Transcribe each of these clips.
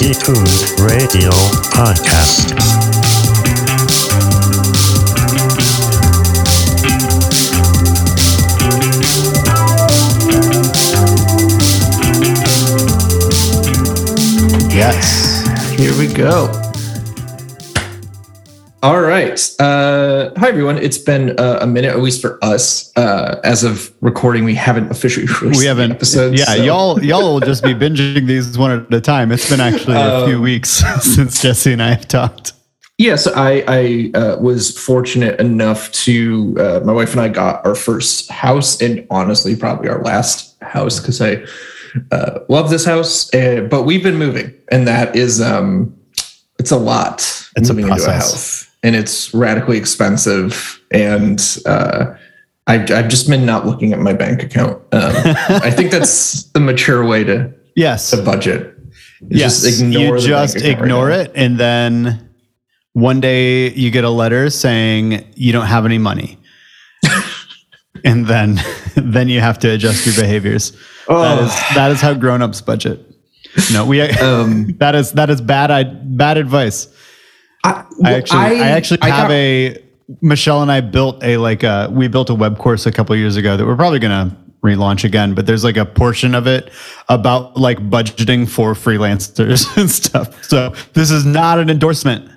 Tuned Radio Podcast. Yes. Here we go. All right. Uh, hi, everyone. It's been uh, a minute, at least for us. Uh, as of recording, we haven't officially released we haven't episodes. Yeah, so- y'all y'all will just be binging these one at a time. It's been actually a few Um, weeks since Jesse and I have talked. Yes, I, I uh, was fortunate enough to, uh, my wife and I got our first house, and honestly, probably our last house because I uh, love this house. Uh, but we've been moving, and that is, um, it's a lot. It's a moving into a house, and it's radically expensive. And uh, I've, I've just been not looking at my bank account. Um, I think that's the mature way to, Yes. to budget. yes. you just bank account right ignore now. it and then one day you get a letter saying you don't have any money. and then then you have to adjust your behaviors. Oh. is that is how grown-ups budget. No, we Um, that is that is bad I, bad advice. I, I actually, I, actually I have got- a Michelle and I built a like a we built a web course a couple years ago that we're probably gonna relaunch again. But there's like a portion of it about like budgeting for freelancers and stuff. So this is not an endorsement.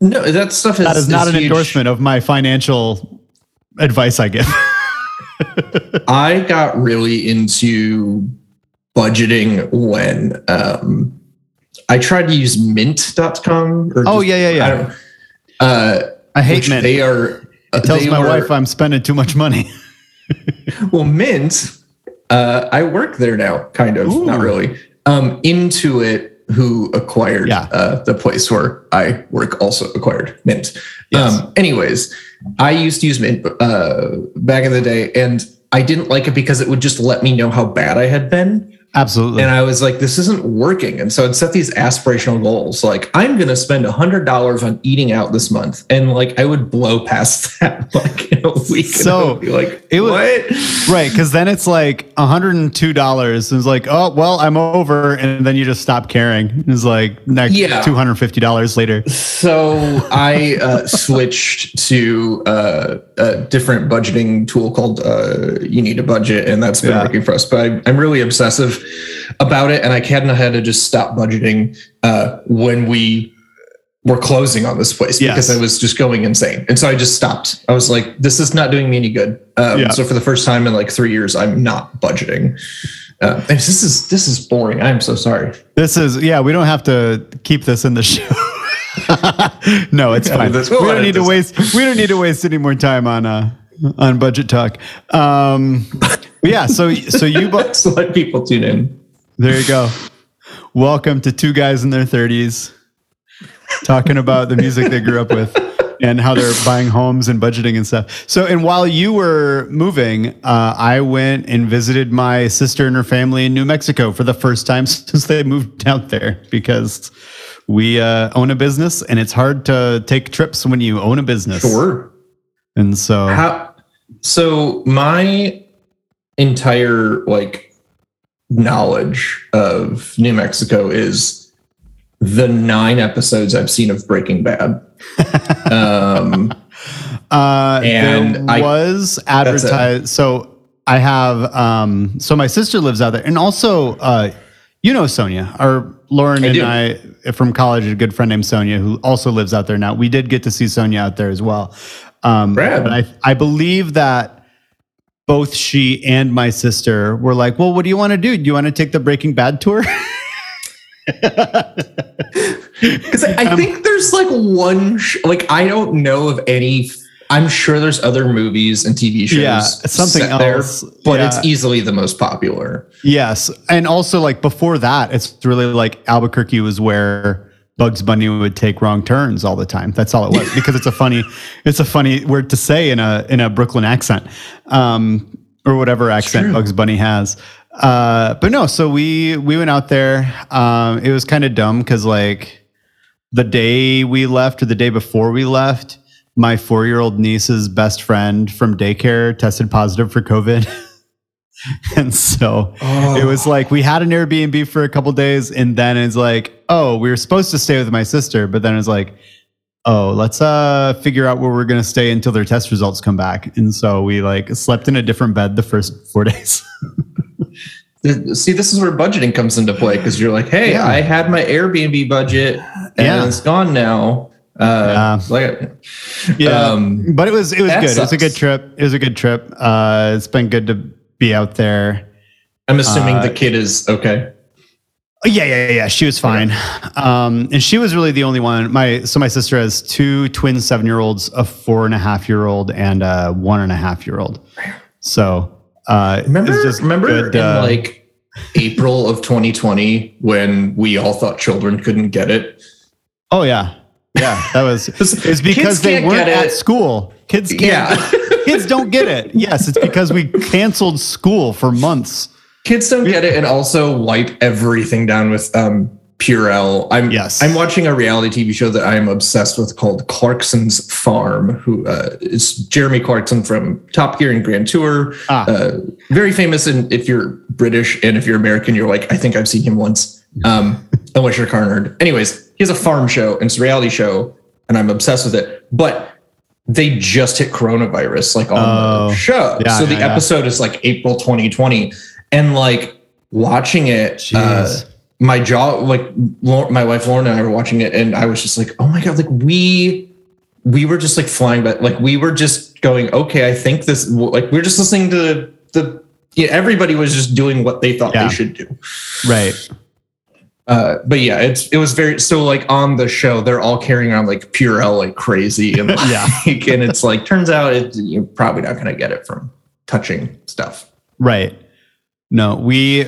No, that stuff is That is not an huge. endorsement of my financial advice I give. I got really into budgeting when um, I tried to use mint.com. Or Oh, just- yeah, yeah, yeah. I uh, I hate Mint. They are. It tells my were- wife I'm spending too much money. Well, Mint, uh, I work there now, kind of, not really. Um, Intuit, who acquired Yeah. uh, the place where I work, also acquired Mint. Yes. Um, anyways, I used to use Mint uh, back in the day, and I didn't like it because it would just let me know how bad I had been. Absolutely. And I was like, this isn't working. And so I'd set these aspirational goals. Like, I'm going to spend $100 on eating out this month. And like, I would blow past that like in a week. So, be like, it was- what? Right, because then it's like $102. And It's like, oh, well, I'm over. And then you just stop caring. It's like next Yeah. $250 later. So I uh, switched to uh, a different budgeting tool called uh, You Need a Budget, and that's been Yeah. working for us. But I, I'm really obsessive about it, and I had to just stop budgeting uh, when we were closing on this place because I was just going insane. And so I just stopped. I was like, this is not doing me any good. Um, Yeah. So for the first time in like three years, I'm not budgeting. Uh, and this is this is boring. I'm so sorry. This is, yeah, we don't have to keep this in the show. no, it's Yeah, fine. we we'll don't need to this. waste, we don't need to waste any more time on, uh, on budget talk. Um, yeah, so, so you, bu- So let people tune in. There you go. Welcome to two guys in their 30s talking about the music they grew up with and how they're buying homes and budgeting and stuff. So, and while you were moving, uh, I went and visited my sister and her family in New Mexico for the first time since they moved out there because we uh, own a business and it's hard to take trips when you own a business. Sure. And so, How so my entire like knowledge of New Mexico is the nine episodes I've seen of Breaking Bad. um Uh, And I- was advertised. So I have. Um, so my sister lives out there, and also, uh, you know, Sonia, or Lauren I and do. I from college, a good friend named Sonia who also lives out there now. We did get to see Sonia out there as well. Um, Rad. but I I believe that both she and my sister were like, "Well, what do you want to do? Do you want to take the Breaking Bad tour?" because I, I um, think there's like one sh- like I don't know of any I'm sure there's other movies and TV shows Yeah, something set there, else. but Yeah. it's easily the most popular. Yes, and also like before that, it's really like Albuquerque was where Bugs Bunny would take wrong turns all the time. That's all it was because it's a funny, it's a funny word to say in a in a Brooklyn accent, um, or whatever accent. Bugs Bunny has. Uh, but no, so we we went out there. Um, it was kind of dumb because like the day we left or the day before we left, my four year old niece's best friend from daycare tested positive for COVID. And so Oh. it was like we had an Airbnb for a couple days, and then it's like, oh, we were supposed to stay with my sister, but then it's like, oh, let's uh figure out where we're gonna stay until their test results come back. And so we like slept in a different bed the first four days. See, this is where budgeting comes into play because you're like, hey, Yeah. I had my Airbnb budget and Yeah. it's gone now. Uh, like, Um, but it was it was good. It was a good trip. It was a good trip. Uh, it's been good to be out there. I'm assuming Uh, the kid is okay. Oh, Yeah, yeah, yeah. She was fine. Um, and she was really the only one. My so my sister has two twin seven year olds, a four and a half year old, and a one and a half year old. So uh, Remember, it's just remember good, in uh, like April of 2020 when we all thought children couldn't get it? oh yeah, yeah. That was it's because they weren't at school. Kids can't. Yeah. kids don't get it. Yes, it's because we canceled school for months. Kids don't get it and also wipe everything down with um, Purell. I'm Yes. I'm watching a reality TV show that I am obsessed with called Clarkson's Farm. Who uh, is Jeremy Clarkson from Top Gear and Grand Tour? Ah. Uh, very famous. And if you're British and if you're American, you're like, I think I've seen him once. Um, unless you're a car nerd. Anyways, he has a farm show and it's a reality show, and I'm obsessed with it. But they just hit coronavirus like on Oh. the show. Yeah, so the yeah, yeah. episode is like April 2020. And like watching it, uh, my jaw, like my wife Lauren and I were watching it, and I was just like, oh my God, like we we were just like flying but like we were just going, okay, I think this like we are just listening to the yeah, everybody was just doing what they thought Yeah. they should do. Right. Uh, but yeah, it's it was very so like on the show, they're all carrying around like Purell like crazy, and like, Yeah. and it's like turns out it, you're probably not gonna get it from touching stuff. Right. No, we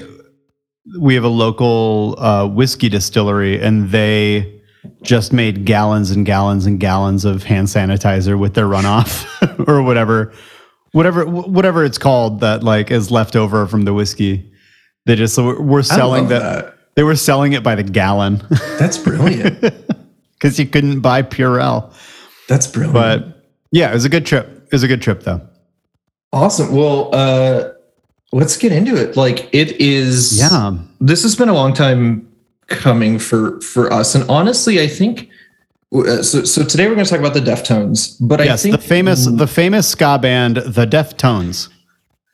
we have a local uh, whiskey distillery, and they just made gallons and gallons and gallons of hand sanitizer with their runoff or whatever, whatever whatever it's called that like is left over from the whiskey. They just were selling love that, They were selling it by the gallon That's brilliant. because you couldn't buy Purell. That's brilliant. But yeah, it was a good trip. It was a good trip though. Awesome. Well, uh, let's get into it. Like it is. Yeah. This has been a long time coming for for us, and honestly, I think. uh, So, so today we're going to talk about the Deftones, but I think the famous the famous ska band, the Deftones.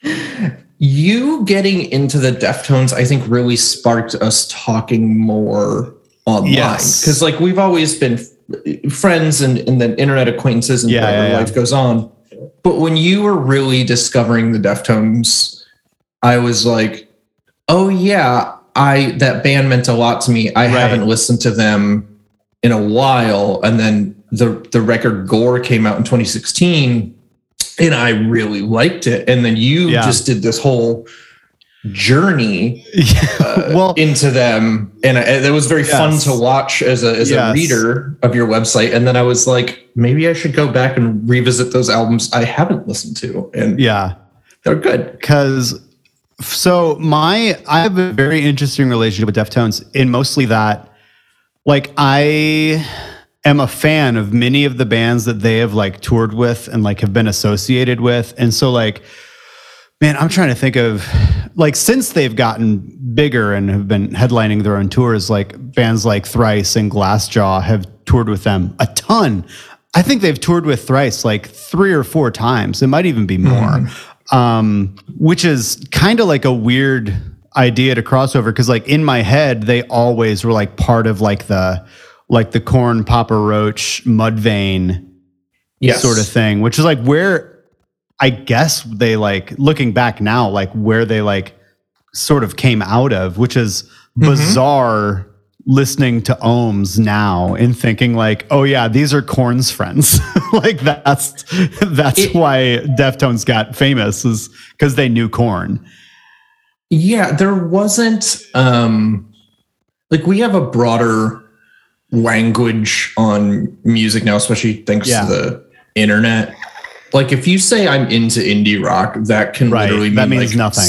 you getting into the Deftones, I think, really sparked us talking more online Yes. because, like, we've always been f- friends and and then internet acquaintances and Yeah, whatever yeah, yeah. life goes on. But when you were really discovering the Deftones, I was like, "Oh yeah, I that band meant a lot to me. I Right. haven't listened to them in a while." And then the the record Gore came out in 2016, and I really liked it. And then you Yeah. just did this whole journey uh, well, into them, and it was very fun to watch as a as Yes. a reader of your website. And then I was like, maybe I should go back and revisit those albums I haven't listened to, and yeah. they're good. because so my I have a very interesting relationship with Deftones in mostly that like I am a fan of many of the bands that they have like toured with and like have been associated with. And so like man I'm trying to think of like since they've gotten bigger and have been headlining their own tours like bands like Thrice and Glassjaw have toured with them a ton. I think they've toured with Thrice like three or four times. It might even be more. Um, which is kind of like a weird idea to crossover because like in my head they always were like part of like the like the Korn papa roach mudvayne Yes, sort of thing which is like where i guess they like looking back now like where they like sort of came out of which is bizarre listening to ohms now and thinking like oh yeah these are Korn's friends. Like that's that's It- why deftones got famous is because they knew Korn Yeah, there wasn't um like we have a broader language on music now, especially thanks Yeah. to the internet. Like if you say I'm into indie rock, that can Right, literally that mean means like nothing.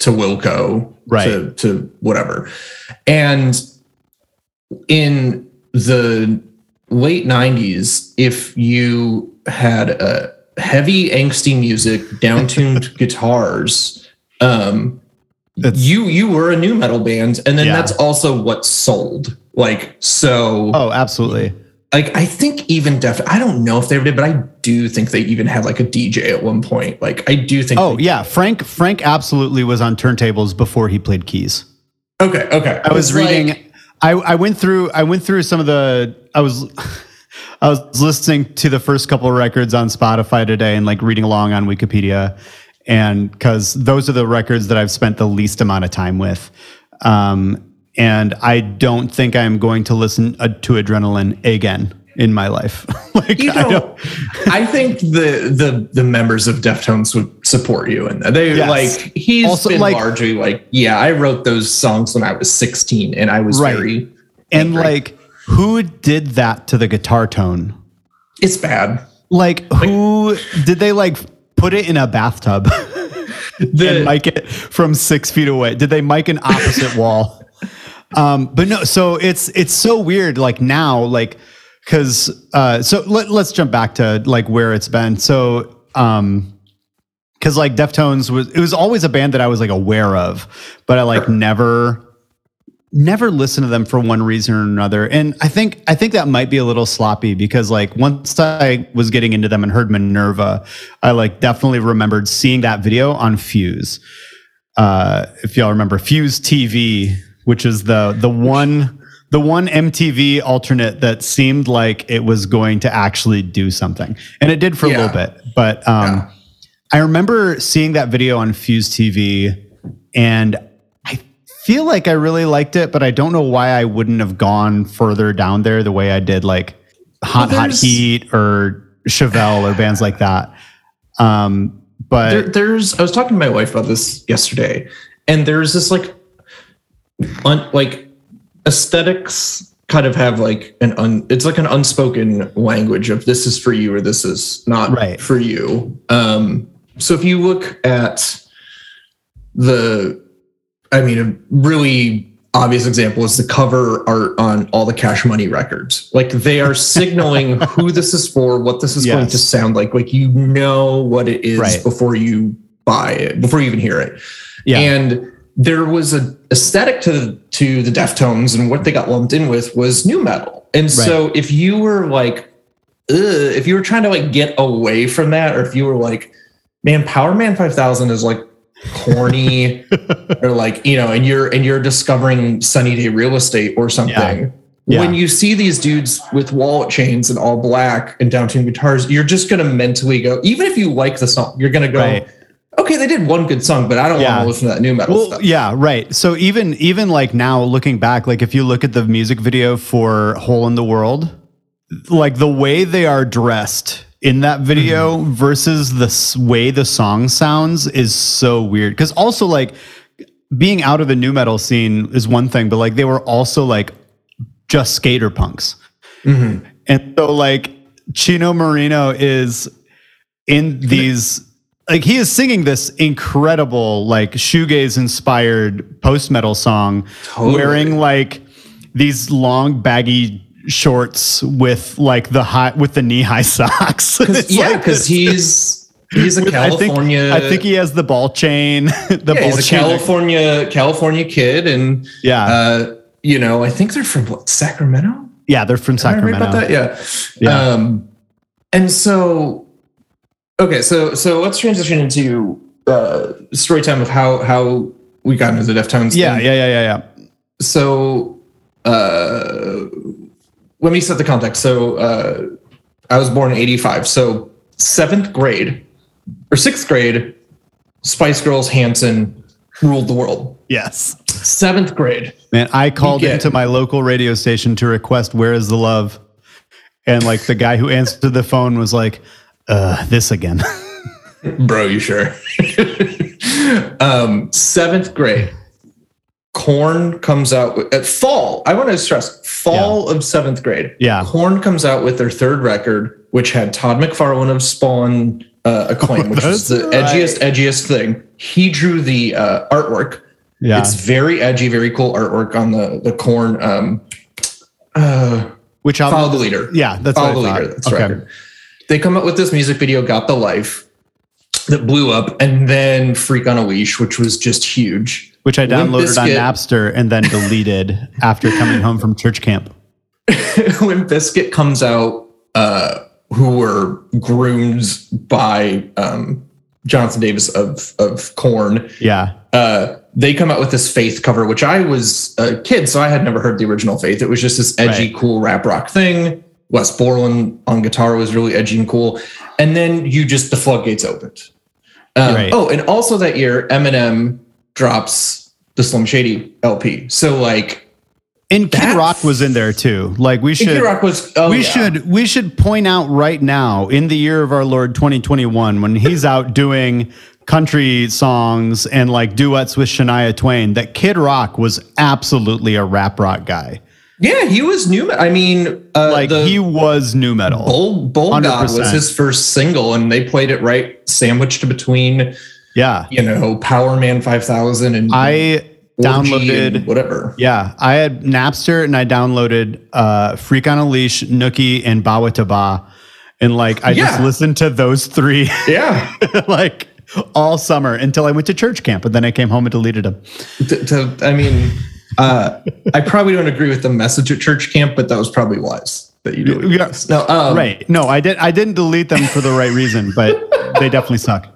To Wilco, Right. To, to whatever. And in the late 90s, if you had a heavy angsty music, downtuned guitars. Um, It's- you you were a new metal band, and then Yeah. that's also what sold. Like so, Oh, absolutely. like I think even Def. I don't know if they ever did, but I do think they even had like a DJ at one point. Like I do think. Oh yeah, Frank Frank absolutely was on turntables before he played keys. Okay. Okay. I was It's like- reading. I, I went through. I went through some of the. I was. I was listening to the first couple of records on Spotify today and like reading along on Wikipedia, and because those are the records that I've spent the least amount of time with, um, and I don't think I'm going to listen uh, to Adrenaline again in my life. like You I know, don't. I think the the the members of Deftones would support you, and they Yes. like he's Also, been like- largely like, yeah, I wrote those songs when I was 16, and I was Right. very And angry. like, who did that to the guitar tone? it's bad. Like, who did they like put it in a bathtub? The and mic it from six feet away? Did they mic an opposite wall? Um, but no, so it's it's so weird. Like now, like because uh, so let, let's jump back to like where it's been. So um, because like Deftones was it was always a band that I was like aware of, but I like never never listen to them for one reason or another. And I think I think that might be a little sloppy because like once I was getting into them and heard Minerva, I like definitely remembered seeing that video on Fuse. Uh, if y'all remember Fuse TV, which is the the one the one MTV alternate that seemed like it was going to actually do something, and it did for a little bit. But um, Yeah. I remember seeing that video on Fuse TV, and feel like I really liked it, but I don't know why I wouldn't have gone further down there the way I did, like Hot Well, Hot Heat or Chevelle or bands like that. Um, but there, there's I was talking to my wife about this yesterday, and there's this like un, like aesthetics kind of have like an un, it's like an unspoken language of this is for you or this is not Right. for you. Um, so if you look at the, I mean, a really obvious example is the cover art on all the Cash Money records. Like they are signaling who this is for, what this is going to sound like. Like you know what it is Right. before you buy it, before you even hear it. yeah, And there was a aesthetic to the, to the Deftones, and what they got lumped in with was new metal. And so if you were like, if you were trying to like get away from that, or if you were like, man, Power Man Five Thousand is like corny, or like you know, and you're and you're discovering Sunny Day Real Estate or something. Yeah. When you see these dudes with wallet chains and all black and downtuned guitars, you're just gonna mentally go. Even if you like the song, you're gonna go. Right. Okay, they did one good song, but I don't Yeah. want to listen to that new metal well, stuff. yeah, right. So even even like now looking back, like if you look at the music video for "Hole in the World," like the way they are dressed in that video Mm-hmm. versus the way the song sounds is so weird. Because also like being out of the new metal scene is one thing, but like they were also like just skater punks. Mm-hmm. And so like Chino Moreno is in these like he is singing this incredible like shoegaze inspired post metal song Totally. wearing like these long baggy shorts with like the high with the knee high socks. It's yeah, because this- he's he's a I think, California. I think he has the ball chain. the yeah, ball he's a. California California kid, and Yeah. uh, you know, I think they're from what, Sacramento. yeah, they're from Am I right Sacramento. about that? Yeah. Yeah. Um, and so, okay, so so let's transition into uh, story time of how how we got into the Deftones. Yeah, yeah, yeah, yeah, yeah. So, uh, let me set the context. So, uh, I was born in '85. So, seventh grade or sixth grade, Spice Girls Hanson ruled the world. Yes. Seventh grade. Man, I called get- into my local radio station to request "Where is the love," and like the guy who answered the phone was like, "Uh, this again." Bro, you sure? um, seventh grade. Korn comes out with, at fall. I want to stress fall of seventh grade. Yeah. Korn comes out with their third record, which had Todd McFarlane of Spawn uh, acclaim, which was the right. edgiest, edgiest thing. He drew the uh, artwork. Yeah, It's very edgy, very cool artwork on the the Korn. Um, uh, which Follow album? the leader. Yeah, that's Follow the leader. That's the record. they come up with this music video, Got the Life, that blew up, and then Freak on a Leash, which was just huge. Which I downloaded on Napster and then deleted after coming home from church camp. when Bizkit comes out, uh, who were groomed by um, Jonathan Davis of of Korn, Yeah. uh, they come out with this Faith cover, which I was a kid, so I had never heard the original Faith. It was just this edgy, Right. cool rap rock thing. Wes Borland on guitar was really edgy and cool, and then you just the floodgates opened. Um, Right. Oh, and also that year, Eminem drops the Slim Shady LP. So like, And Kid That- Rock was in there too. Like we should Kid Rock was. Oh, we yeah. should we should point out right now in the year of our Lord 2021 when he's out doing country songs and like duets with Shania Twain that Kid Rock was absolutely a rap rock guy. Yeah, he was new. I mean, uh, Like the he was new metal. Bull, Bullgod was his first single, and they played it right sandwiched between Yeah. you know Power Man Five Thousand and I downloaded and whatever. Yeah, I had Napster and I downloaded uh, Freak on a Leash, Nookie, and Bawitdaba. And like, I just listened to those three Yeah, like all summer until I went to church camp. And then I came home and deleted them. to, to- I mean, uh, I probably don't agree with the message at church camp, but that was probably wise that you do. Yeah. No, um, right. No, I, did, I didn't delete them for the right reason, but they definitely suck.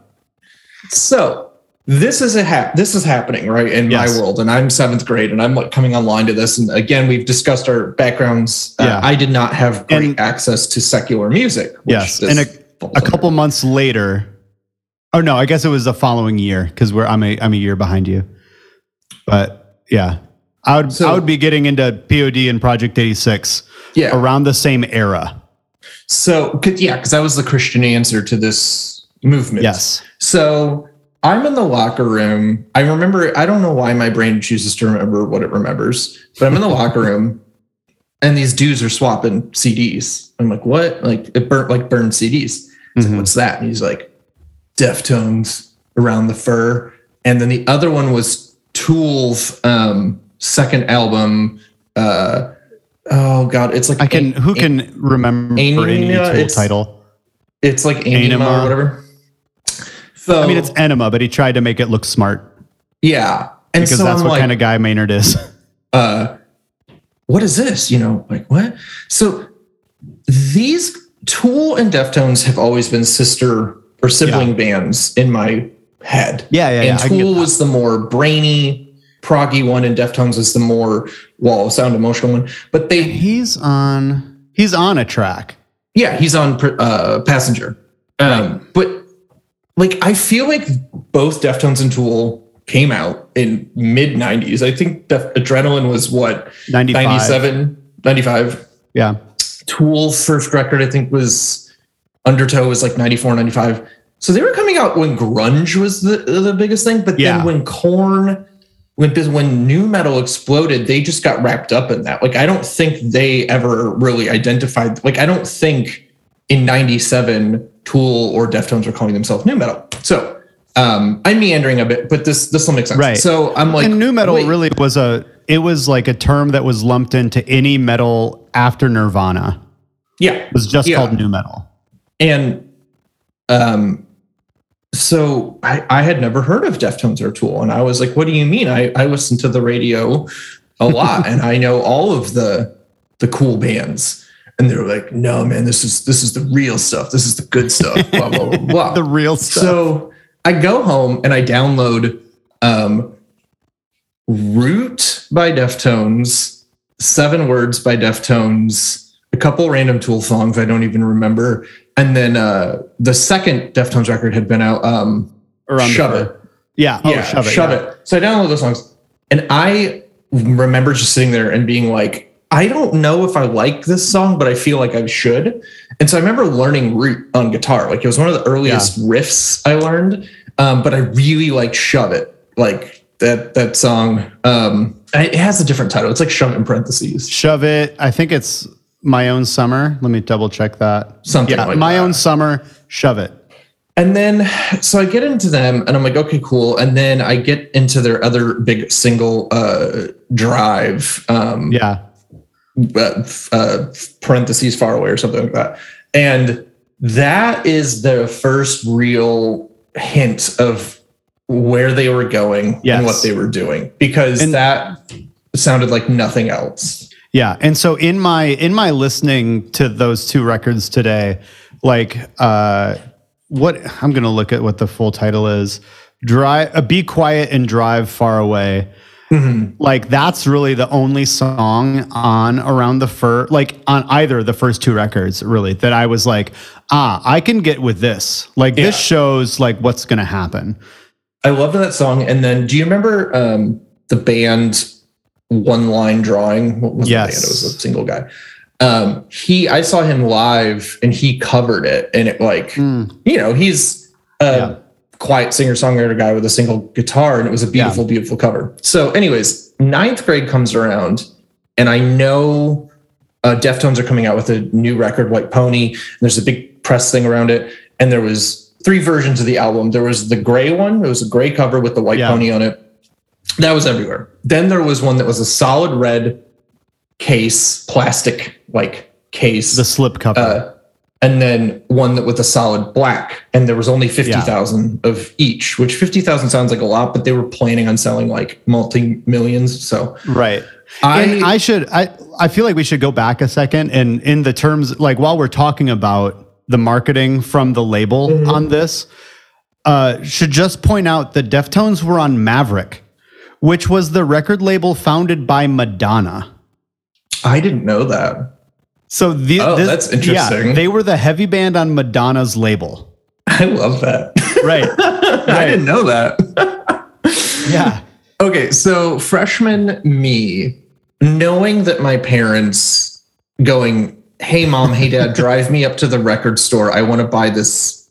So this is a hap- this is happening right in Yes. my world, and I'm seventh grade, and I'm like coming online to this. And again, we've discussed our backgrounds. Uh, Yeah. I did not have great And- access to secular music. which Yes. And a, a couple months later, oh no, I guess it was the following year because we're I'm a I'm a year behind you. But yeah. I would So- I would be getting into POD and Project 86 yeah. around the same era. So, yeah, because that was the Christian answer to this movement. Yes. So I'm in the locker room. I remember, I don't know why my brain chooses to remember what it remembers, but I'm in the locker room and these dudes are swapping CDs. I'm like, what? Like it burnt like burned CDs. Mhm. like, what's that? And he's like, Deftones around the fur. And then the other one was Tool's um, second album. Uh, oh God, it's like I can. Who can remember any tool title? It's like Anima, Anima. or whatever. So I mean, it's Enema, but he tried to make it look smart yeah, and because so that's I'm what like, kind of guy Maynard is. uh, what is this? You know, like what? So these Tool and Deftones have always been sister or sibling bands in my head. yeah, yeah, yeah. and get Tool was the more brainy, proggy one, and Deftones was the more wall of sound emotional one. But they, He's on. He's on a track. yeah, he's on uh, Passenger. Um, But like, I feel like both Deftones and Tool came out in mid 90s. I think Def- Adrenaline was what 95. 97, 95. Yeah. Tool's first record, I think, was Undertow was like 94, 95. So they were coming out when grunge was the, the biggest thing. But Yeah. then when Korn, when, when new metal exploded, they just got wrapped up in that. Like, I don't think they ever really identified, like, I don't think in 97 Tool or Deftones were calling themselves new metal. So um, I'm meandering a bit, but this this will make sense. Right. So I'm like, and new metal wait, really was a. It was like a term that was lumped into any metal after Nirvana. yeah, It was just Yeah. called new metal. And um, so I, I had never heard of Deftones or Tool, and I was like, "What do you mean?" I I listen to the radio a lot, and I know all of the the cool bands. And they were like, "No, man, this is this is the real stuff. This is the good stuff." Blah blah blah. blah. The real stuff. So I go home and I download um, Root by Deftones, Seven Words by Deftones, a couple random Tool songs I don't even remember, and then uh, the second Deftones record had been out. Um, Around Shove. It. Yeah. Oh, yeah, shove it. Shove yeah. it. So I download those songs, and I remember just sitting there and being like, I don't know if I like this song, but I feel like I should. And so I remember learning Root on guitar. Like it was one of the earliest riffs I learned. Um, but I really like Shove It. Like that that song. Um, it has a different title. It's like Shove It in parentheses. Shove it. I think it's my own summer. Let me double check that. Something Yeah, like my that. own summer. Shove it. And then, so I get into them and I'm like, okay, cool. And then I get into their other big single, uh, Drive. Um, Yeah. Uh, uh, parentheses far away or something like that. And that is the first real hint of where they were going Yes. and what they were doing because And- that sounded like nothing else. Yeah, and so in my in my listening to those two records today, like uh what I'm going to look at what the full title is. Drive uh, be quiet and drive far away. Like that's really the only song on around the fur like on either of the first two records really that I was like, "Ah, I can get with this." Like this shows like what's going to happen. I loved that song. And then do you remember um, the band One Line Drawing? What was the Yes. band? It was a single guy. Um, he I saw him live and he covered it and it like you know, he's a Yeah. Quiet singer-songwriter guy with a single guitar, and it was a beautiful, beautiful cover. So, anyways, ninth grade comes around, and I know uh, Deftones are coming out with a new record, White Pony. And there's a big press thing around it, and there was three versions of the album. There was the gray one. It was a gray cover with the white Yeah. pony on it. That was everywhere. Then there was one that was a solid red case, plastic like case The slip cover. uh, and then one that with a solid black, and there was only fifty thousand of each. Which fifty thousand sounds like a lot, but they were planning on selling like multi millions. So Right. I, and I should I I feel like we should go back a second and in the terms like while we're talking about the marketing from the label Mm-hmm. on this, uh, should just point out that Deftones were on Maverick, which was the record label founded by Madonna. I didn't know that. So the, Oh, this- that's Yeah, interesting. they were the heavy band on Madonna's label. I love that. Right. I didn't know that. yeah. Okay, so freshman me, knowing that my parents going, "Hey mom, hey dad, drive me up to the record store. I want to buy this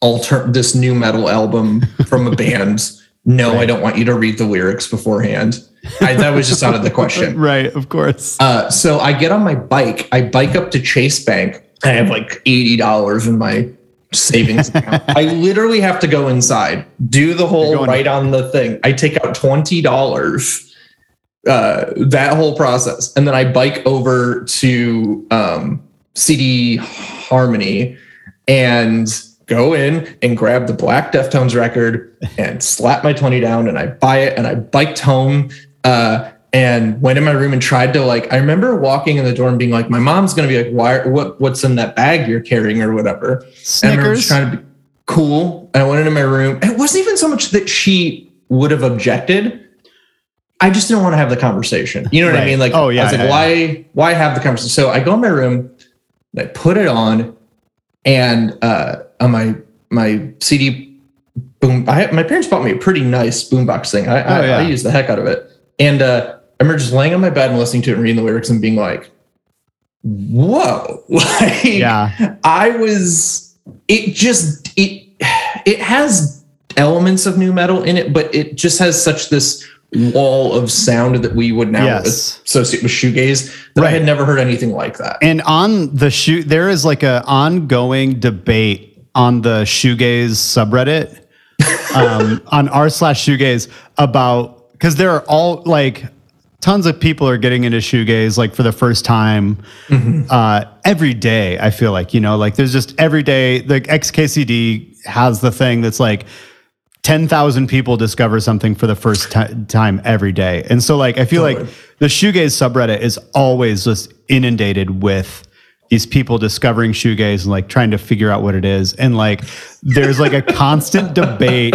alter this new metal album from a band." No, I don't want you to read the lyrics beforehand. I, that was just out of the question. Right. Of course. Uh, so I get on my bike. I bike up to Chase Bank. I have like eighty dollars in my savings account. I literally have to go inside, do the whole right on the thing. I take out twenty dollars. Uh, that whole process, and then I bike over to um, CD Harmony and go in and grab the Black Deftones record and slap my 20 down and I buy it and I biked home uh, and went in my room and tried to like I remember walking in the door and being like my mom's gonna be like why what what's in that bag you're carrying or whatever. And I remember just trying to be cool. And I went into my room. And it wasn't even so much that she would have objected. I just didn't want to have the conversation. You know what I mean? Like Oh, yeah, I was like yeah, why why have the conversation? So I go in my room and I put it on and uh, on my my CD boom. I, my parents bought me a pretty nice boombox thing. I, I, Oh, yeah. I used the heck out of it. And uh, I remember just laying on my bed and listening to it and reading the lyrics and being like, "Whoa!" like Yeah. I was. It just it it has elements of new metal in it, but it just has such this wall of sound that we would now Yes. associate with shoegaze that I had never heard anything like that. And on the shoe, there is like a ongoing debate on the shoegaze subreddit, um, on r slash shoegaze about because there are all like tons of people are getting into shoegaze like for the first time uh, every day. I feel like you know, like there's just every day. Like XKCD has the thing that's like 10,000 people discover something for the first ti time every day. And so like I feel like Totally. the shoegaze subreddit is always just inundated with these people discovering shoegaze and like trying to figure out what it is. And like there's like a constant debate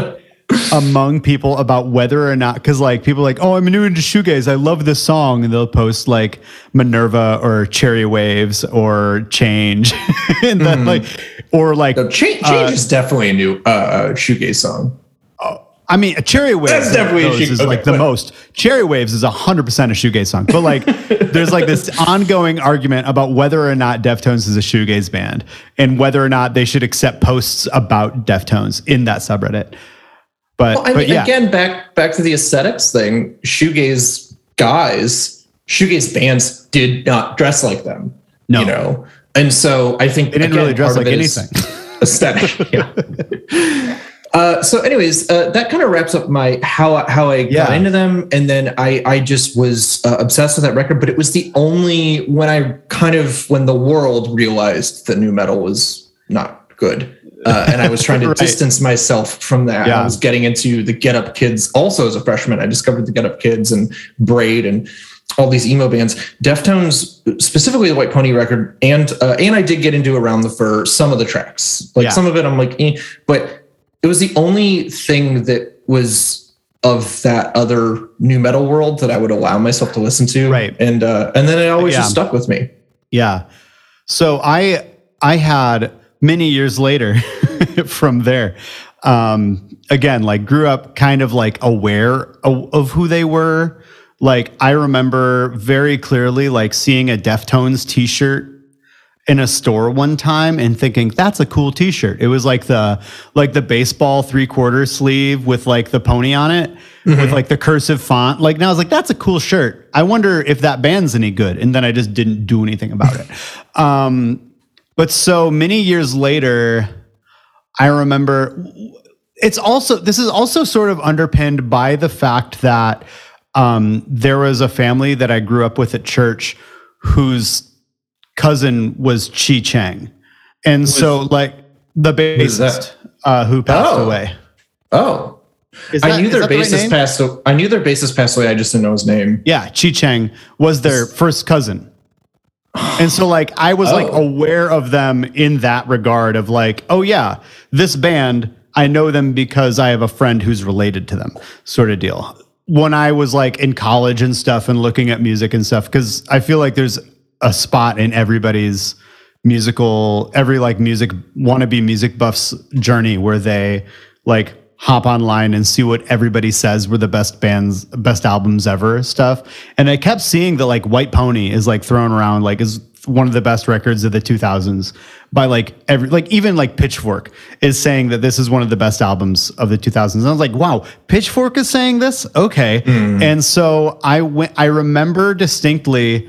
among people about whether or not because like people like oh i'm new into shoegaze i love this song and they'll post like minerva or cherry waves or change and then mm-hmm. like or like No, change, change is definitely a new uh, uh shoegaze song. Oh, I mean, a Cherry Waves That's definitely a shoe- is okay, like the most. Cherry Waves is hundred percent a shoegaze song, but like, there's like this ongoing argument about whether or not Deftones is a shoegaze band and whether or not they should accept posts about Deftones in that subreddit. But Well, I but mean, yeah, again, back back to the aesthetics thing. Shoegaze guys, shoegaze bands did not dress like them. No. you know, and so I think they didn't really dress like anything. Aesthetic, yeah. Uh, so, anyways, uh, that kind of wraps up my how how I got Yeah. into them, and then I I just was uh, obsessed with that record. But it was the only when I kind of when the world realized that new metal was not good. Uh, and I was trying to Right. distance myself from that. Yeah. I was getting into the Get Up Kids. Also, as a freshman, I discovered the Get Up Kids and Braid and all these emo bands. Deftones, specifically the White Pony record, and uh, and I did get into Around the Fur some of the tracks. Like Yeah. some of it, I'm like, eh, but it was the only thing that was of that other new metal world that I would allow myself to listen to. Right. And uh, and then it always Yeah. just stuck with me. Yeah. So I I had many years later from there. Um again, like grew up kind of like aware of, of who they were. Like I remember very clearly like seeing a Deftones t-shirt in a store one time and thinking that's a cool t-shirt. It was like the like the baseball three-quarter sleeve with like the pony on it with like the cursive font. Like now I was like that's a cool shirt. I wonder if that band's any good. And then I just didn't do anything about it. Um but so many years later I remember it's also this is also sort of underpinned by the fact that um, there was a family that I grew up with at church whose cousin was Chi Cheng, and so like the is bassist uh, who passed Oh. away. Oh, Is I knew is their that the right passed. a- I knew their bassist passed away. I just didn't know his name. Yeah, Chi Cheng was their first cousin. And so like I was like Oh. aware of them in that regard of like, oh yeah, this band, I know them because I have a friend who's related to them, sort of deal. When I was like in college and stuff and looking at music and stuff, because I feel like there's a spot in everybody's musical, every like music wannabe music buffs journey where they like hop online and see what everybody says were the best bands, best albums ever stuff. And I kept seeing that like White Pony is like thrown around like is one of the best records of the 2000s by like every like even like Pitchfork is saying that this is one of the best albums of the 2000s. And I was like, wow, Pitchfork is saying this? Okay. And so I went I remember distinctly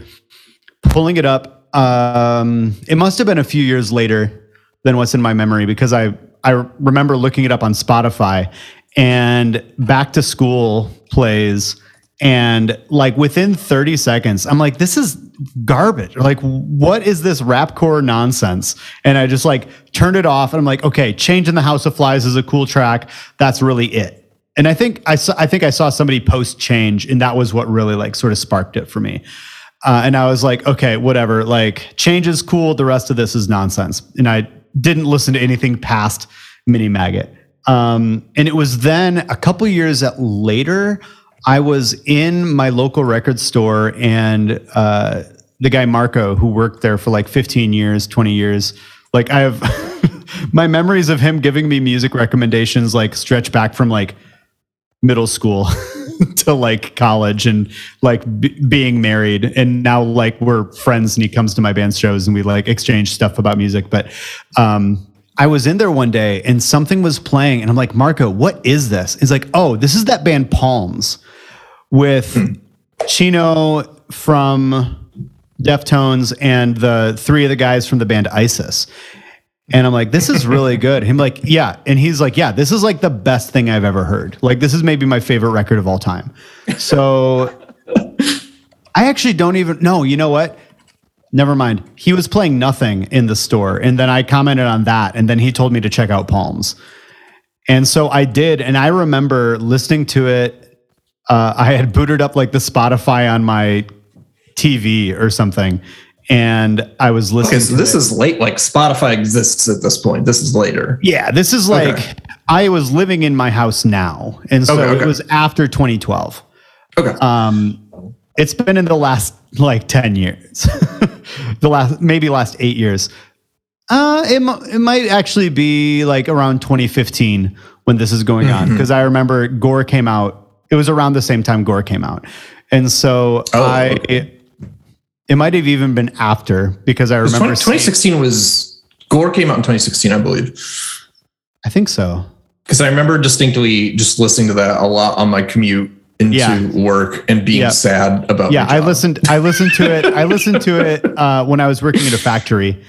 pulling it up. Um, it must have been a few years later than what's in my memory because I I remember looking it up on Spotify and Back to School plays and like within 30 seconds I'm like this is garbage like what is this rapcore nonsense and I just like turned it off and I'm like okay Change in the House of Flies is a cool track that's really it and I think I saw I think I saw somebody post change and that was what really like sort of sparked it for me uh, and I was like, okay, whatever. Like, change is cool. The rest of this is nonsense. And I didn't listen to anything past Mini Maggot. Um, and it was then a couple years later, I was in my local record store, and uh, the guy Marco, who worked there for like 15 years, 20 years, like I have my memories of him giving me music recommendations like stretch back from like middle school to like college and like b- being married. And now like we're friends and he comes to my band shows and we like exchange stuff about music. But um I was in there one day and something was playing and I'm like Marco what is this? He's like oh this is that band Palms with Chino from Deftones and the three of the guys from the band ISIS and I'm like, this is really good. Him like, yeah. And he's like, yeah, this is like the best thing I've ever heard. Like, this is maybe my favorite record of all time. So I actually don't even know. You know what? Never mind. He was playing nothing in the store. And then I commented on that. And then he told me to check out Palms. And so I did. And I remember listening to it. Uh, I had booted up like the Spotify on my TV or something. And I was listening Okay, so this it. is late. Like Spotify exists at this point. This is later. Yeah, this is like Okay. I was living in my house now, and so okay. it was after 2012. Okay. Um, it's been in the last like 10 years, the last maybe last eight years. Uh, it, it might actually be like around 2015 when this is going Mm-hmm. on because I remember Gore came out. It was around the same time Gore came out, and so Oh, I. It, might have even been after because I remember. 20, seeing- 2016 was Gore came out in 2016, I believe. I think so. Because I remember distinctly just listening to that a lot on my commute into Yeah. work and being Yeah. sad about. It. Yeah i listened i listened to it i listened to it uh, when i was working at a factory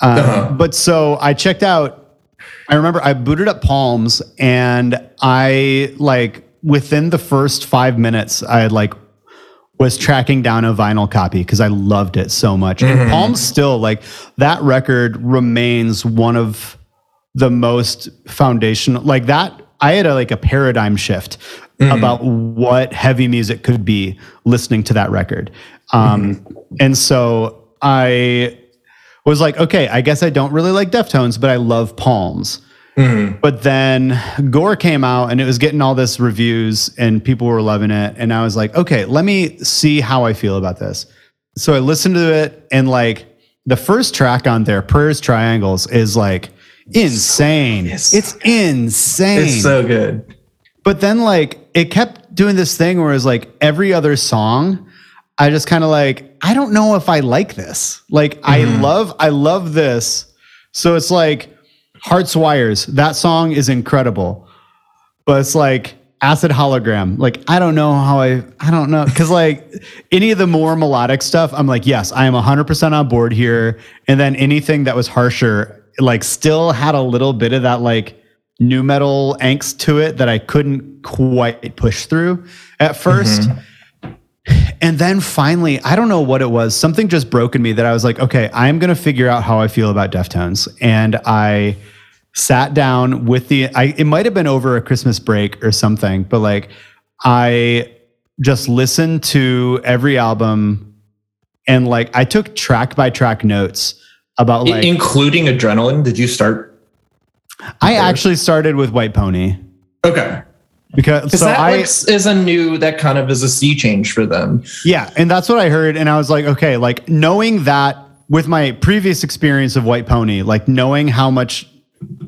uh, Uh-huh. but so i checked out i remember i booted up palms and i like within the first five minutes i had like was tracking down a vinyl copy because I loved it so much. And mm-hmm. Palm still like that record remains one of the most foundational like that I had a like a paradigm shift mm-hmm. about what heavy music could be listening to that record. Um mm-hmm. and so I was like, okay, I guess I don't really like Deftones, but I love Palms. Mm-hmm. But then Gore came out and it was getting all this reviews and people were loving it. And I was like, okay, let me see how I feel about this. So I listened to it and like the first track on there, Prayers Triangles, is like insane. Yes. It's insane. It's so good. But then like it kept doing this thing where it's like every other song, I just kind of like, I don't know if I like this. Like I mm-hmm. love, I love this. So it's like Hearts Wires. That song is incredible. But it's like acid hologram. Like I don't know how I I don't know cuz like any of the more melodic stuff I'm like yes, I am 100% on board here and then anything that was harsher like still had a little bit of that like new metal angst to it that I couldn't quite push through at mm-hmm. 1st And then finally, I don't know what it was. Something just broke in me that I was like, okay, I'm going to figure out how I feel about Deftones. And I sat down with the I it might have been over a Christmas break or something, but like I just listened to every album and like I took track by track notes about like including adrenaline. Did you start? I actually started with White Pony Okay. because so that I like, is a new, that kind of is a sea change for them. Yeah, and that's what I heard, and I was like, okay, like knowing that with my previous experience of White Pony, like knowing how much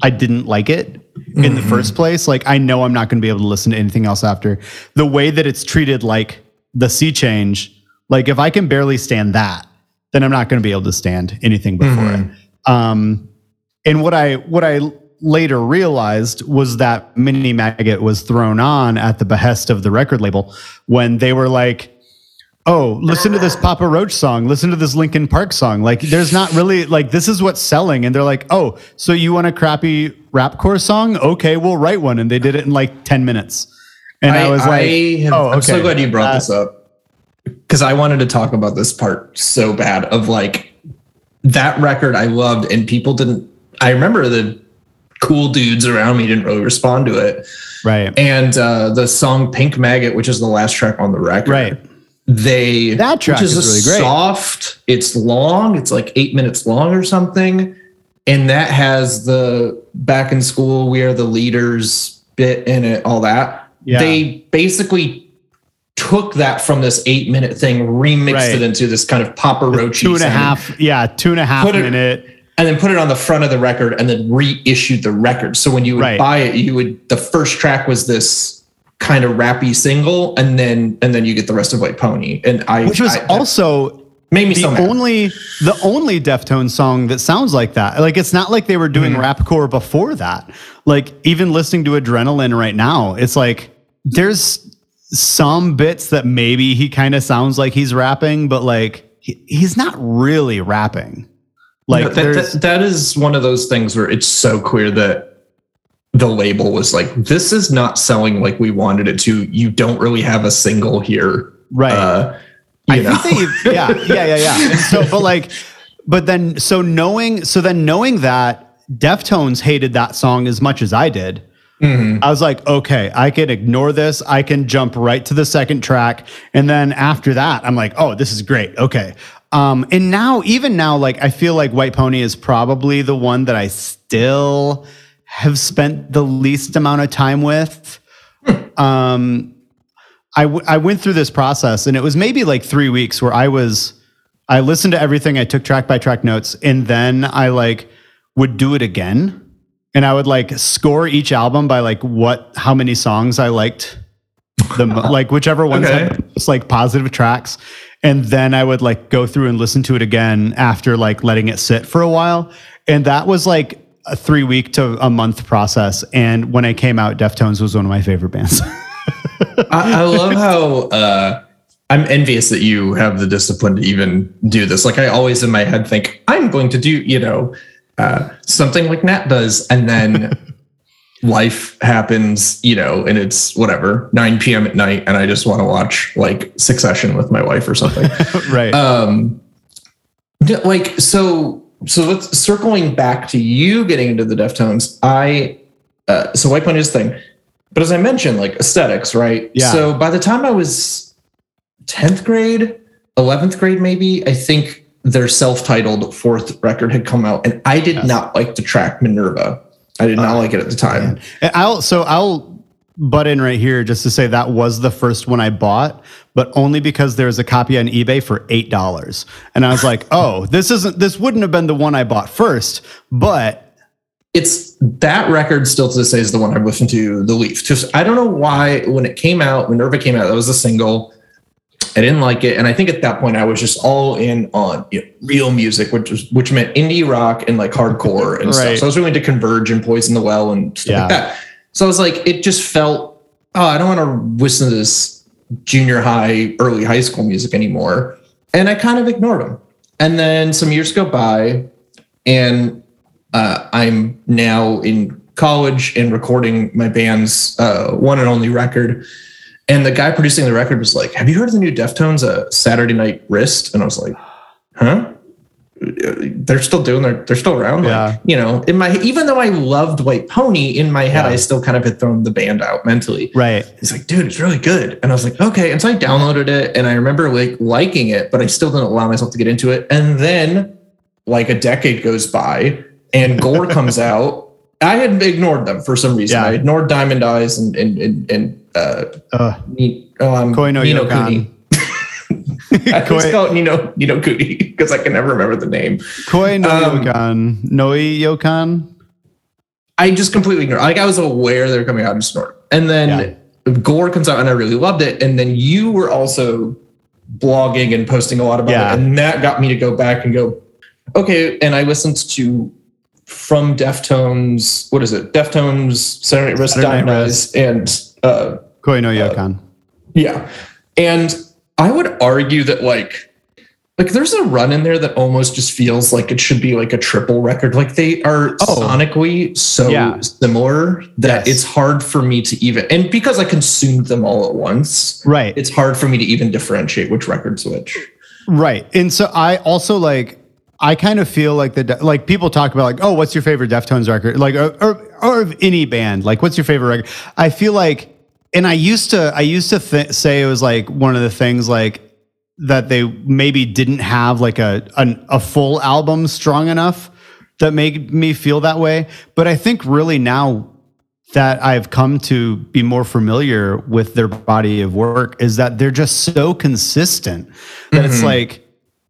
I didn't like it in the first place, like I know I'm not going to be able to listen to anything else after the way that it's treated, like the sea change. Like if I can barely stand that, then I'm not going to be able to stand anything before it. Um, and what I what I later realized was that Mini Maggot was thrown on at the behest of the record label when they were like, "Oh, listen to this Papa Roach song. Listen to this Linkin Park song. Like, there's not really like this is what's selling." And they're like, "Oh, so you want a crappy rapcore song? Okay, we'll write one." And they did it in like ten minutes. And I, was like, have- "Oh, I'm so glad you brought Uh, this up because I wanted to talk about this part so bad of like that record I loved and people didn't. I remember the cool dudes around me didn't really respond to it, Right, and uh, the song "Pink Maggot," which is the last track on the record, right." They That track which is, is really great. soft. It's long. It's like eight minutes long or something, and that has the back in school we are the leaders bit in it. All that. Yeah. They basically took that from this eight minute thing, remixed Right. it into this kind of Papa Roach Two and a half, yeah, two and a half Put it- minute. and then put it on the front of the record and then reissued the record. So when you would Right. buy it, you would the first track was this kind of rappy single, and then and then you get the rest of White Pony. And I which was I- also made me the so mad. only the only Deftones song that sounds like that. Like it's not like they were doing Mm-hmm. rapcore before that. Like even listening to Adrenaline right now, it's like there's some bits that maybe he kind of sounds like he's rapping, but like he, he's not really rapping. Like No, that, that, that is one of those things where it's so clear that the label was like, this is not selling like we wanted it to. You don't really have a single here. right. Uh, I know. think they, yeah, yeah, yeah, yeah. And so, but like, but then, so knowing, so then knowing that Deftones hated that song as much as I did, Mhm. I was like, okay, I can ignore this. I can jump right to the second track. And then after that, I'm like, oh, this is great. Okay. Um, and now, even now, like, I feel like White Pony is probably the one that I still have spent the least amount of time with. Um, I, w- I went through this process and it was maybe like three weeks where I was, I listened to everything. I took track by track notes and then I like would do it again. And I would like score each album by like what, how many songs I liked the, like whichever ones Okay. had just like positive tracks. And then I would like go through and listen to it again after like letting it sit for a while. And that was like a three week to a month process. And when I came out, Deftones was one of my favorite bands. I, I love how uh, I'm envious that you have the discipline to even do this. Like I always in my head think I'm going to do, you know, uh, something like Nat does, and then life happens, you know, and it's whatever, 9 p.m. at night, and I just want to watch like Succession with my wife or something. right. um like so so let's circling back to you getting into the deftones i uh, so white the thing but as i mentioned like aesthetics right Yeah. so by the time i was 10th grade 11th grade maybe i think their self-titled fourth record had come out and i did Yes. not like the track minerva i did not Uh, like it at the time I'll so I'll butt in right here just to say that was the first one I bought, but only because there was a copy on eBay for eight dollars, and I was like, oh, this isn't this wouldn't have been the one I bought first, but it's that record still to this day is the one I've listened to the least. Just I don't know why when it came out, when Minerva came out, that was a single. I didn't like it, and I think at that point I was just all in on you know, real music, which was which meant indie rock and like hardcore and Right. stuff. So I was really into Converge and Poison the Well and stuff Yeah. like that. So I was like, it just felt, oh, I don't want to listen to this junior high, early high school music anymore, and I kind of ignored them. And then some years go by, and uh, I'm now in college and recording my band's uh, one and only record. And the guy producing the record was like, "Have you heard of the new Deftones, uh, Saturday Night Wrist?" And I was like, "Huh." They're still doing their. They're still around. Like, Yeah. you know, in my even though I loved White Pony, in my head Yeah. I still kind of had thrown the band out mentally. right, He's like, dude, it's really good. And I was like, okay. And so I downloaded it and I remember like liking it, but I still didn't allow myself to get into it. And then like a decade goes by and Gore comes out. I had ignored them for some reason. Yeah. I ignored Diamond Eyes and and and, and uh uh, um, Koi no Nino. I Koi- just call it Nino Nino Cooney because I can never remember the name. Koi no Um, Yokan, Noi Yokan. I just completely ignored. Like I was aware they were coming out and it. And then Gore comes out and I really loved it. And then you were also blogging and posting a lot about Yeah. it. And that got me to go back and go, okay. And I listened to from Deftones, what is it? Deftones, Saturday Night Wrist, Saturday Night Eyes, and uh, Koi no Yokan. yeah. And I would argue that like like there's a run in there that almost just feels like it should be like a triple record. Like they are Oh. sonically so Yeah. similar that Yes. it's hard for me to even and because I consumed them all at once, right. it's hard for me to even differentiate which record's which. Right. And so I also like I kind of feel like the like people talk about like oh what's your favorite Deftones record like or, or or of any band like what's your favorite record I feel like and I used to I used to th- say it was like one of the things like that they maybe didn't have like a an, a full album strong enough that made me feel that way but I think really now that I've come to be more familiar with their body of work is that they're just so consistent that it's Mhm. like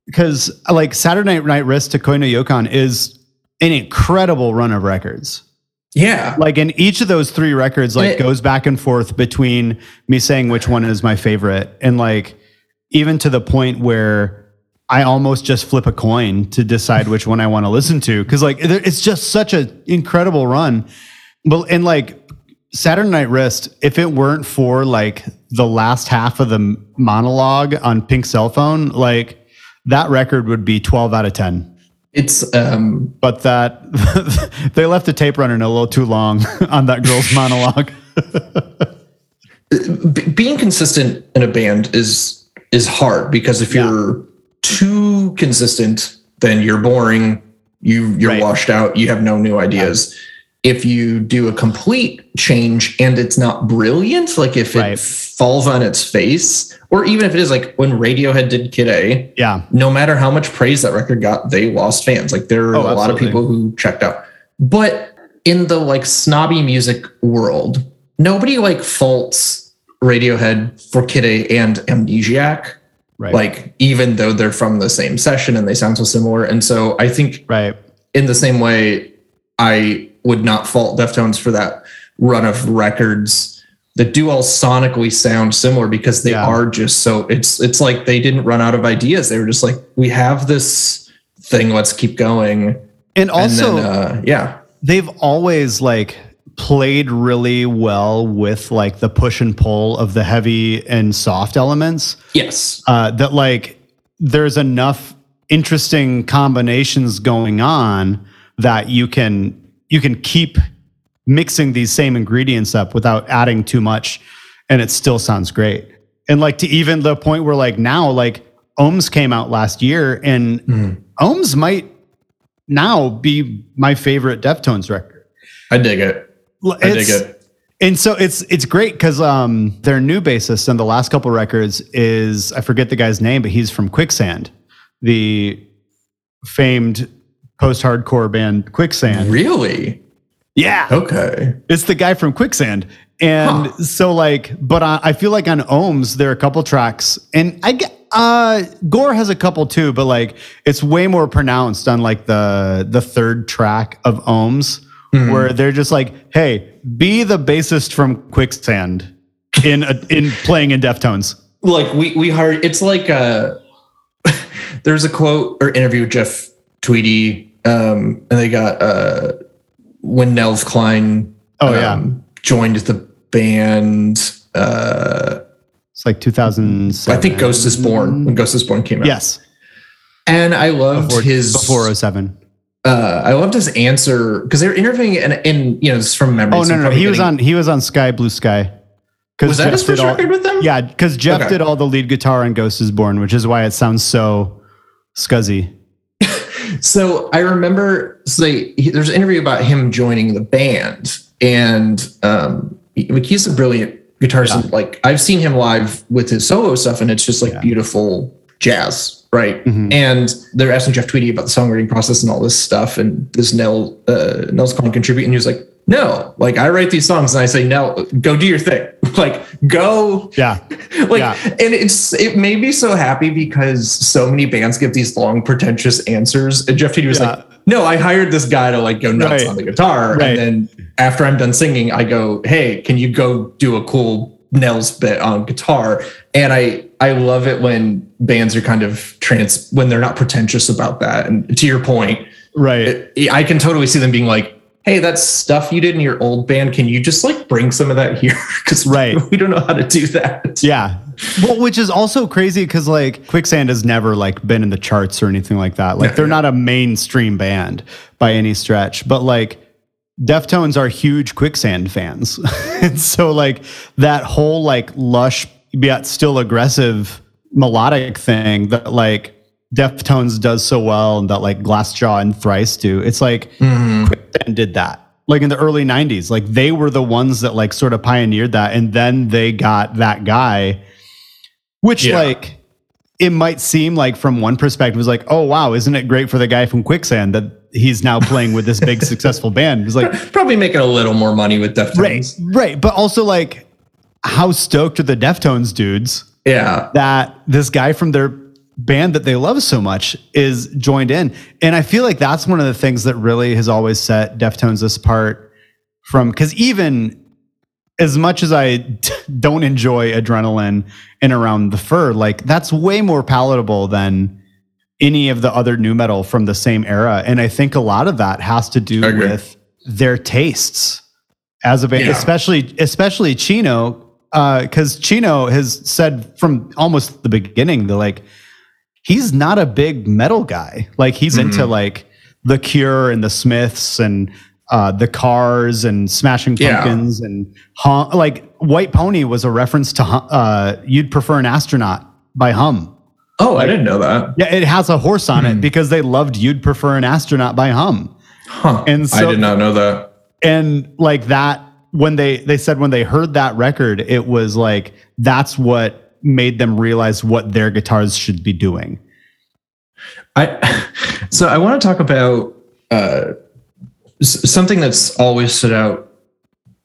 because like Saturday Night Wrist to Koi no Yokan is an incredible run of records. Yeah. Like in each of those three records, like it- goes back and forth between me saying which one is my favorite, and like even to the point where I almost just flip a coin to decide which one I want to listen to because like it's just such an incredible run. But and like Saturday Night Wrist, if it weren't for like the last half of the monologue on Pink Cell Phone, like that record would be 12 out of 10 It's um but that they left the tape running a little too long on that girl's monologue. being consistent in a band is is hard because if Yeah. you're too consistent then you're boring you you're Right. washed out you have no new ideas if you do a complete change and it's not brilliant like if it Right. falls on its face or even if it is like when radiohead did kid a yeah, no matter how much praise that record got, they lost fans. Like there are Oh, a lot of people who checked out. But in the like snobby music world, nobody like faults Radiohead for Kid A and Amnesiac. right, Like even though they're from the same session and they sound so similar. And so I think right, in the same way, I would not fault Deftones for that run of records that do all sonically sound similar because they Yeah. are just so it's it's like they didn't run out of ideas. They were just like, we have this thing, let's keep going. and also and then, uh, yeah, they've always like played really well with like the push and pull of the heavy and soft elements. yes, uh, that like there's enough interesting combinations going on that you can you can keep mixing these same ingredients up without adding too much and it still sounds great. And like to even the point where like now like Ohms came out last year and Mhm. Ohms might now be my favorite Deftones record. I dig it. I dig it. And so it's it's great because um their new bassist on the last couple records is I forget the guy's name, but he's from Quicksand, the famed post-hardcore band Quicksand. Really? Yeah, Okay. it's the guy from Quicksand. And Huh. so like, but I, I feel like on Ohms there are a couple tracks, and I get uh Gore has a couple too, but like it's way more pronounced on like the the third track of Ohms, where they're just like, hey, be the bassist from Quicksand in a, in playing in Deftones. like we we hired it's like uh there's a quote or interview with jeff tweedy um and they got uh when nels cline Oh, yeah. um, joined the band uh It's like 2007. i think ghost is born when ghost is born came out Yes, and i loved before, his before 07. uh i loved his answer because they were interviewing and in you know is from memory Oh so no, I'm no, probably he was on he was on Sky Blue Sky. was that Jeff his first all- record with them Yeah, because Jeff Okay. did all the lead guitar on Ghost is Born, which is why it sounds so scuzzy. So I remember so they, he, there's an interview about him joining the band, and um, like he's a brilliant guitarist. and, Like I've seen him live with his solo stuff, and it's just like Yeah. beautiful jazz, right? Mhm. And they're asking Jeff Tweedy about the songwriting process and all this stuff, and does Nell uh, Nels Cline contribute? And he was like, "No, like I write these songs, and I say, Nell, go do your thing, like go Yeah, like Yeah. and it's it made me so happy because so many bands give these long pretentious answers and jeff Tweedy was Yeah. like no i hired this guy to like go nuts Right. on the guitar Right. and then after i'm done singing i go hey can you go do a cool nels bit on guitar and i i love it when bands are kind of trans when they're not pretentious about that and to your point right. it, i can totally see them being like hey that's stuff you did in your old band can you just like bring some of that here because Right. we don't know how to do that yeah. Well, which is also crazy because like Quicksand has never like been in the charts or anything like that. Like they're not a mainstream band by any stretch, but like Deftones are huge Quicksand fans, and so like that whole like lush yet still aggressive melodic thing that like Deftones does so well and that like Glassjaw and Thrice do. It's like Mhm. Quicksand did that like in the early 90s like they were the ones that like sort of pioneered that and then they got that guy which Yeah. like it might seem like from one perspective was like oh wow isn't it great for the guy from quicksand that he's now playing with this big successful band it's like probably making a little more money with Deftones. right right but also like how stoked are the deftones dudes Yeah. that this guy from their band that they love so much is joined in. And I feel like that's one of the things that really has always set Deftones apart from because even as much as I don't enjoy adrenaline and around the fur, like that's way more palatable than any of the other new metal from the same era. And I think a lot of that has to do with their tastes as a band, Yeah. especially especially Chino, uh, because Chino has said from almost the beginning that like he's not a big metal guy. Like he's into Mhm. like the Cure and the Smiths and uh, the Cars and Smashing Yeah. Pumpkins and hum, like White Pony was a reference to uh, "You'd Prefer an Astronaut" by Hum. Oh, I didn't know that. Yeah, it has a horse on Hmm. it because they loved "You'd Prefer an Astronaut" by Hum. Huh. And so- I did not know that. and like that when they they said when they heard that record it was like that's what made them realize what their guitars should be doing I so I want to talk about uh, something that's always stood out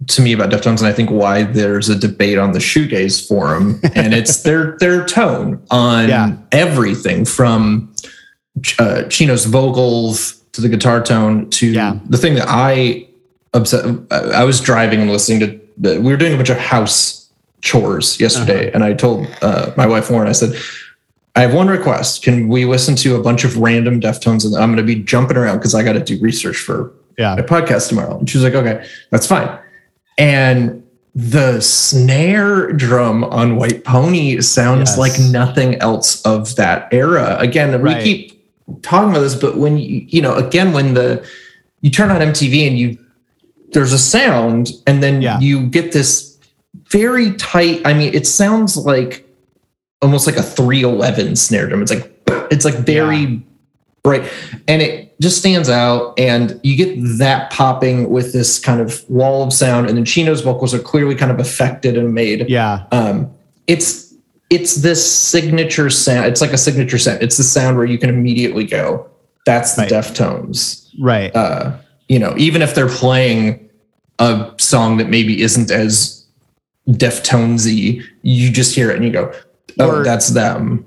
to me about Deftones, and I think why there's a debate on the shoegaze forum, and it's their their tone on Yeah. everything from uh, Chino's vocals to the guitar tone to Yeah. the thing that I upset. I was driving and listening to. We were doing a bunch of house chores yesterday, and I told uh, my wife Lauren, I said. I have one request. Can we listen to a bunch of random Deftones? And I'm going to be jumping around because I got to do research for yeah my podcast tomorrow. And she was like, okay, that's fine. And the snare drum on White Pony sounds Yes. like nothing else of that era. Again, Right. we keep talking about this, but when you, you know, again, when the, you turn on MTV and you, there's a sound, and then Yeah. you get this very tight. I mean, it sounds like almost like a 311 snare drum. It's like it's like very bright, and it just stands out. And you get that popping with this kind of wall of sound, and then Chino's vocals are clearly kind of affected and made Yeah. um, it's it's this signature sound. It's like a signature sound. It's the sound where you can immediately go, "That's the Right. Deftones." Right. Uh, you know, even if they're playing a song that maybe isn't as Deftonesy, you just hear it and you go, "Oh, Or- that's them."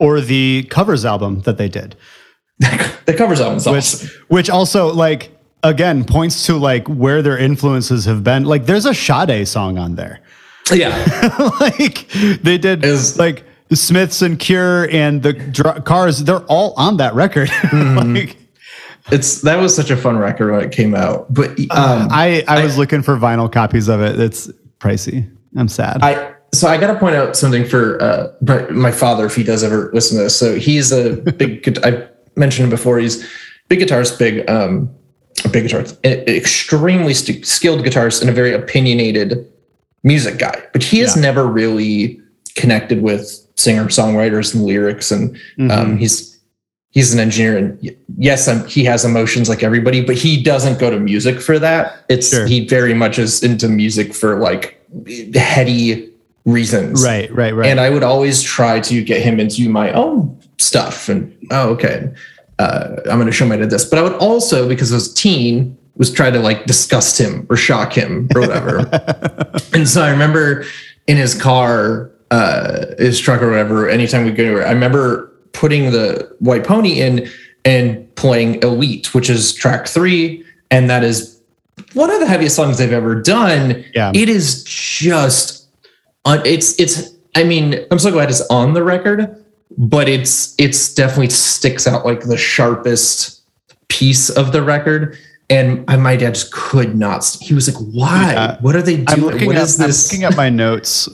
or the covers album that they did. the covers album, which awesome. which also like again points to like where their influences have been. Like there's a Sade song on there. Yeah, like they did Is- like Smiths and Cure and the dr- Cars. They're all on that record. like it's that was such a fun record when it came out. But um, I I was looking for vinyl copies of it. It's pricey. I'm sad. I so I got to point out something for uh, my, father if he does ever listen to this. So he's a big. I mentioned him before. He's big guitarist, big um, big guitarist, extremely st- skilled guitarist, and a very opinionated music guy. But he has Yeah. never really connected with singer songwriters and lyrics, and Mm-hmm. um, he's he's an engineer, and yes, um, he has emotions like everybody, but he doesn't go to music for that. It's Sure. he very much is into music for like heady reasons. right, right, right. And I would always try to get him into my own stuff. And oh, okay, uh, I'm going to show my dad this. But I would also, because I was a teen, was try to like disgust him or shock him or whatever. and so I remember in his car, uh, his truck or whatever, anytime we go anywhere, I remember putting the white pony in and playing Elite, which is track three. And that is one of the heaviest songs they've ever done. Yeah. It is just, it's, it's, I mean, I'm so glad it's on the record, but it's, it's definitely sticks out like the sharpest piece of the record. And my dad just could not. He was like, "Why? Yeah. What are they doing? I'm looking What at is I'm this? looking at my notes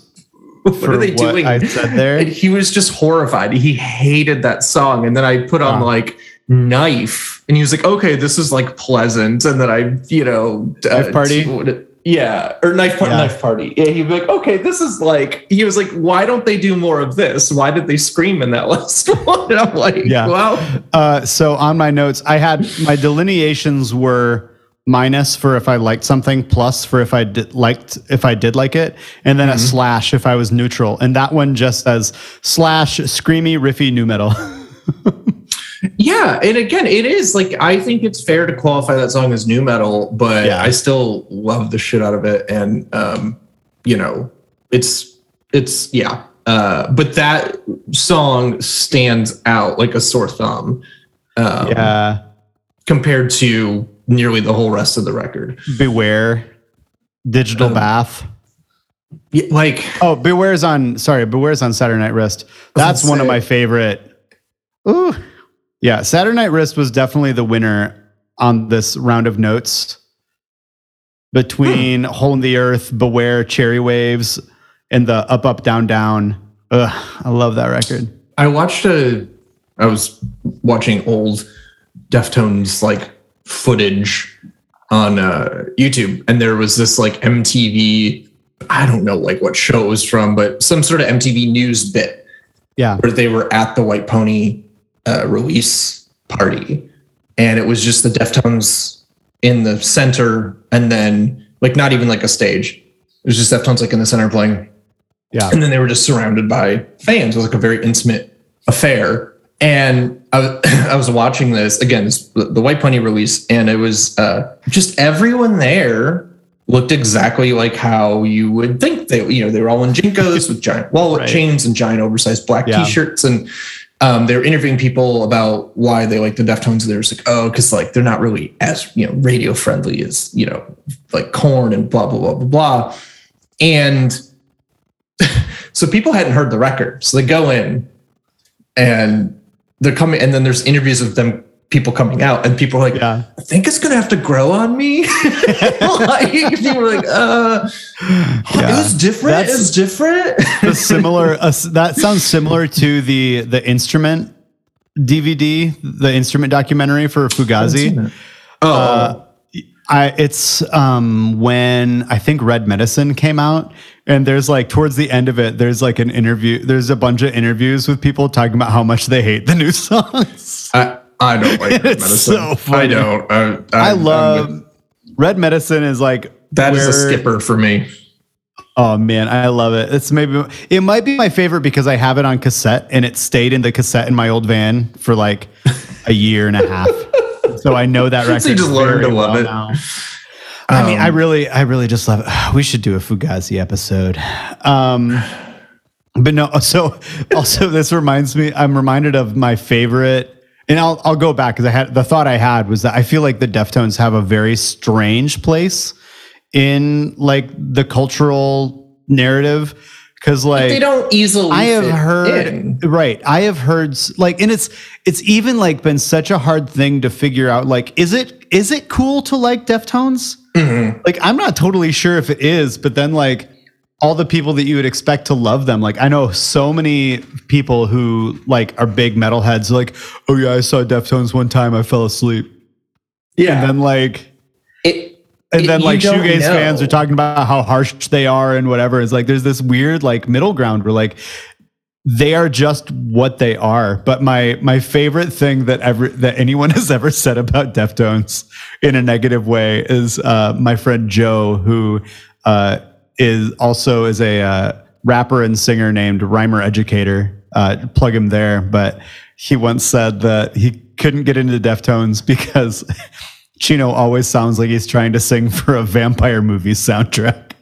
what are they what doing?" I said there. And he was just horrified. He hated that song. And then I put on Wow. like knife, and he was like, "Okay, this is like pleasant." And then I, you know, Knife Party? what- yeah, or knife party. Yeah. Knife party. Yeah, he'd be like, "Okay, this is like." He was like, "Why don't they do more of this? Why did they scream in that last one?" And I'm like, Yeah. well, Uh, so on my notes, I had my delineations were minus for if I liked something, plus for if I did liked if I did like it, and then a slash if I was neutral. And that one just says slash screamy riffy new metal. Yeah, and again, it is like I think it's fair to qualify that song as new metal, but Yeah. I still love the shit out of it, and um, you know, it's it's yeah. Uh, but that song stands out like a sore thumb um, yeah, compared to nearly the whole rest of the record. beware, digital Um, bath. Yeah, like Oh, beware's on. Sorry, beware's on Saturday Night Wrist. That's one of my favorite. Ooh, yeah. Saturday Night Wrist was definitely the winner on this round of notes. Between Hole in the Earth, Beware, Cherry Waves, and the Up Up Down Down. Ugh, I love that record. I watched a. I was watching old Deftones like footage on uh, YouTube, and there was this like MTV. I don't know like what show it was from, but some sort of MTV news bit Yeah, where they were at the White Pony uh, release party, and it was just the Deftones in the center, and then like not even like a stage. It was just Deftones like in the center playing yeah, and then they were just surrounded by fans. It was like a very intimate affair. And I, was- I was watching this again, this, the White Pony release, and it was uh, just everyone there looked exactly like how you would think they, you know, they were all in JNCOs with giant wallet Right. chains and giant oversized black Yeah. t-shirts, and um, they were interviewing people about why they like the Deftones. They were just like, oh, because like they're not really as you know radio friendly as you know like Korn and blah blah blah blah blah, and so people hadn't heard the record so they go in and they're coming and then there's interviews of them people coming out and people are like yeah. i think it's gonna have to grow on me like people were like uh it was different That's- it's different The similar. Uh, that sounds similar to the the instrument DVD, the instrument documentary for Fugazi. oh Uh, I it's um when I think Red Medicine came out and there's like towards the end of it there's like an interview there's a bunch of interviews with people talking about how much they hate the new songs. I, I don't like Red medicine. so funny. I don't. I, I I'm love with- Red Medicine is like that is a skipper for me. Oh man, I love it. It's maybe it might be my favorite because I have it on cassette and it stayed in the cassette in my old van for like a year and a half. so I know that record. So you just learned to love well it. now. I mean, I Um, really, I really just love it. We should do a Fugazi episode. Um, but no, so also this reminds me, I'm reminded of my favorite, and I'll I'll go back because I had the thought I had was that I feel like the Deftones have a very strange place in like the cultural narrative because like They don't easily. I have fit heard in. right. I have heard like, and it's it's even like been such a hard thing to figure out. Like, is it is it cool to like Deftones? Mm-hmm. Like, I'm not totally sure if it is, but then like all the people that you would expect to love them. Like, I know so many people who like are big metalheads. Like, oh yeah, I saw Deftones one time. I fell asleep. Yeah. And then like it, and it- then like shoegaze fans are talking about how harsh they are and whatever. It's like there's this weird like middle ground where like they are just what they are. But my my favorite thing that ever that anyone has ever said about Deftones in a negative way is uh, my friend Joe, who uh, is also is a uh, rapper and singer named Rhymer Educator. Uh, plug him there, but he once said that he couldn't get into Deftones because Chino always sounds like he's trying to sing for a vampire movie soundtrack.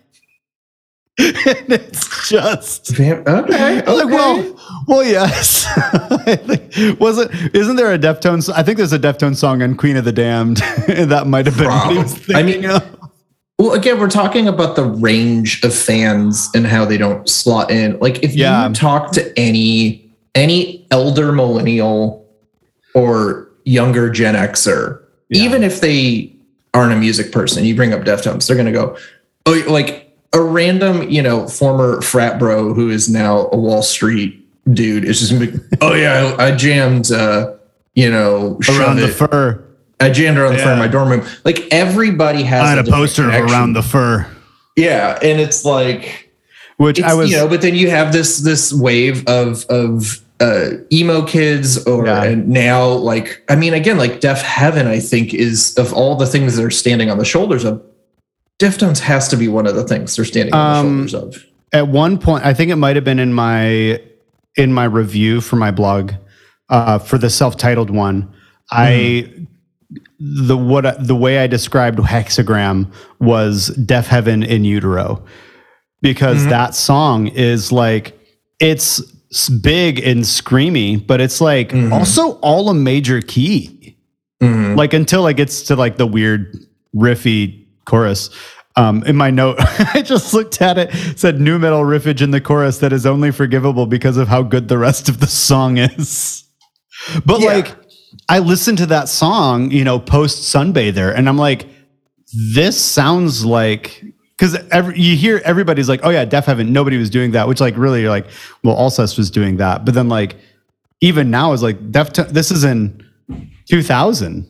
And it's just okay. Was like, well, well, yes. Think, wasn't isn't there a Deftones? I think there's a Deftones song on Queen of the Damned. that might have been what he was Prob- I thinking mean- of. Well, again, we're talking about the range of fans and how they don't slot in. Like, if Yeah. you talk to any any elder millennial or younger Gen Xer, Yeah. even if they aren't a music person, you bring up Deftones, they're gonna go, oh, like a random, you know, former frat bro who is now a Wall Street dude is just gonna be, oh yeah, I, I jammed, uh, you know, Around the It. fur. I jammed around the fur Yeah. my dorm room. Like everybody has. I had a different poster connection. Around the Fur, Yeah, and it's like which it's, I was. you know, but then you have this this wave of of uh emo kids or Yeah. and now like I mean again like Deafheaven I think is of all the things that are standing on the shoulders of Deftones has to be one of the things they're standing on Um, the shoulders of. at one point i think it might have been in my in my review for my blog uh, for the self-titled one i the what the way i described hexagram was deafheaven in utero because that song is like it's big and screamy but it's like also all a major key Mhm. like until it gets to like the weird riffy chorus. Um, in my note, I just looked at it, said new metal riffage in the chorus that is only forgivable because of how good the rest of the song is. But Yeah. like, I listened to that song, you know, post Sunbather, and I'm like, this sounds like because every, you hear everybody's like, oh yeah, Deafheaven, nobody was doing that, which like really you're like, well, Alcest was doing that, but then like even now is like Def, this is in 2000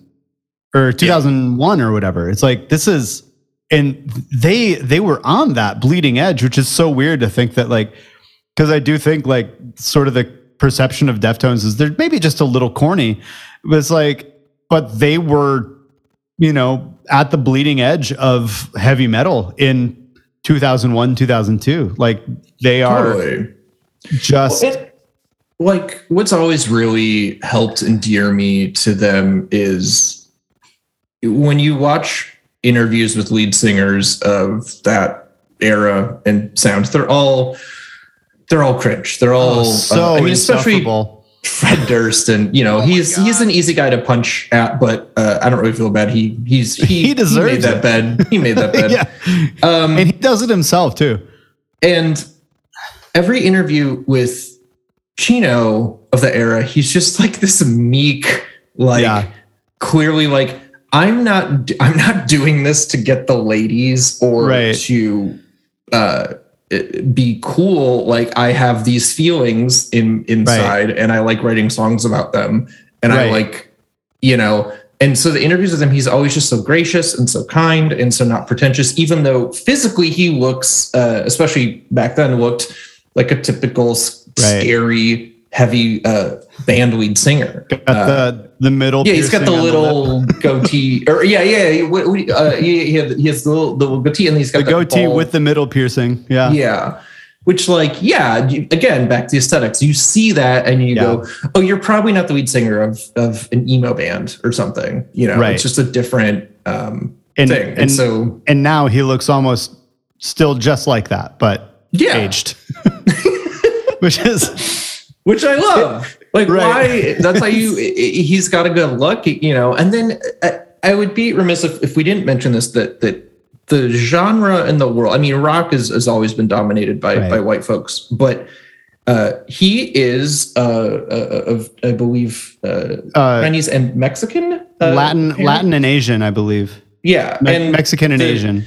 or 2001 or whatever. It's like this is and they they were on that bleeding edge, which is so weird to think that like because I do think like sort of the perception of Deftones is they're maybe just a little corny, but it's like but they were you know at the bleeding edge of heavy metal in 2001 2002 like they are Totally. just It- like what's always really helped endear me to them is when you watch interviews with lead singers of that era and sound they're all they're all cringe. They're all oh, uh, so i mean especially fred durst and you know Oh he's he's an easy guy to punch at but uh, i don't really feel bad. He he's he, He deserves made that it. bed. He made that bed. Yeah. Um and he does it himself too. and every interview with Chino of the era, he's just like this meek, like Yeah. clearly like I'm not I'm not doing this to get the ladies or Right. to uh be cool like I have these feelings in inside and I like writing songs about them and I Right. like you know and so the interviews with him, he's always just so gracious and so kind and so not pretentious, even though physically he looks, uh, especially back then, looked like a typical Right. scary, heavy uh, band lead singer. Got Uh, the the middle. yeah, he's got the little goatee, or yeah, yeah, he, we- uh, he, he, has, the little, the little goatee, and he's got the goatee bald- with the middle piercing. Yeah. yeah. Which, like, yeah, again, back to the aesthetics. You see that and you Yeah. go, oh, you're probably not the lead singer of of an emo band or something. You know, Right. it's just a different um, And, thing. And, and so, and now he looks almost still just like that, but yeah, aged. Which is which I love. Like, Right. why? That's how you. He's got a good look, you know. And then I, would be remiss if, if we didn't mention this that that the genre in the world. I mean, rock is, has always been dominated by Right. by white folks, but. Uh, he is, uh, uh, of I believe, uh, uh, Chinese and Mexican, uh, Latin, parent? Latin and Asian, I believe. yeah, Me- and Mexican and the- Asian.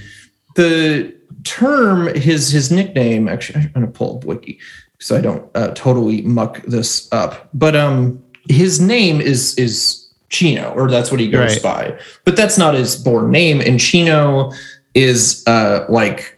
the term his his nickname actually i'm gonna pull up wiki so i don't uh, totally muck this up but um his name is is chino or that's what he goes Right. by but that's not his born name and chino is uh like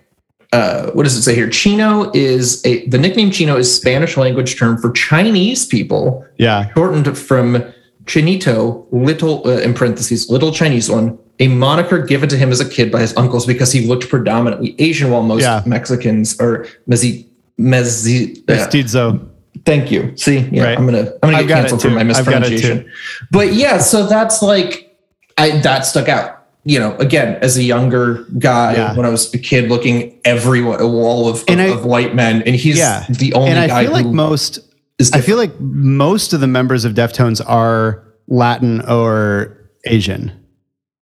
uh, what does it say here? Chino is a the nickname Chino is Spanish language term for Chinese people Yeah. shortened from Chinito, little uh, in parentheses, little Chinese one, a moniker given to him as a kid by his uncles because he looked predominantly Asian, while most Yeah. Mexicans are mezi mezi. yeah. Mestizo. Thank you. See, yeah, Right. I'm gonna I'm gonna I've get got it canceled for too. my I've got it mispronunciation. But yeah, so that's like I that stuck out. You know, again, as a younger guy, Yeah. when I was a kid, looking every a wall of, of, I- of white men, and he's Yeah. the only And I guy feel like who most is I feel like most of the members of Deftones are Latin or Asian,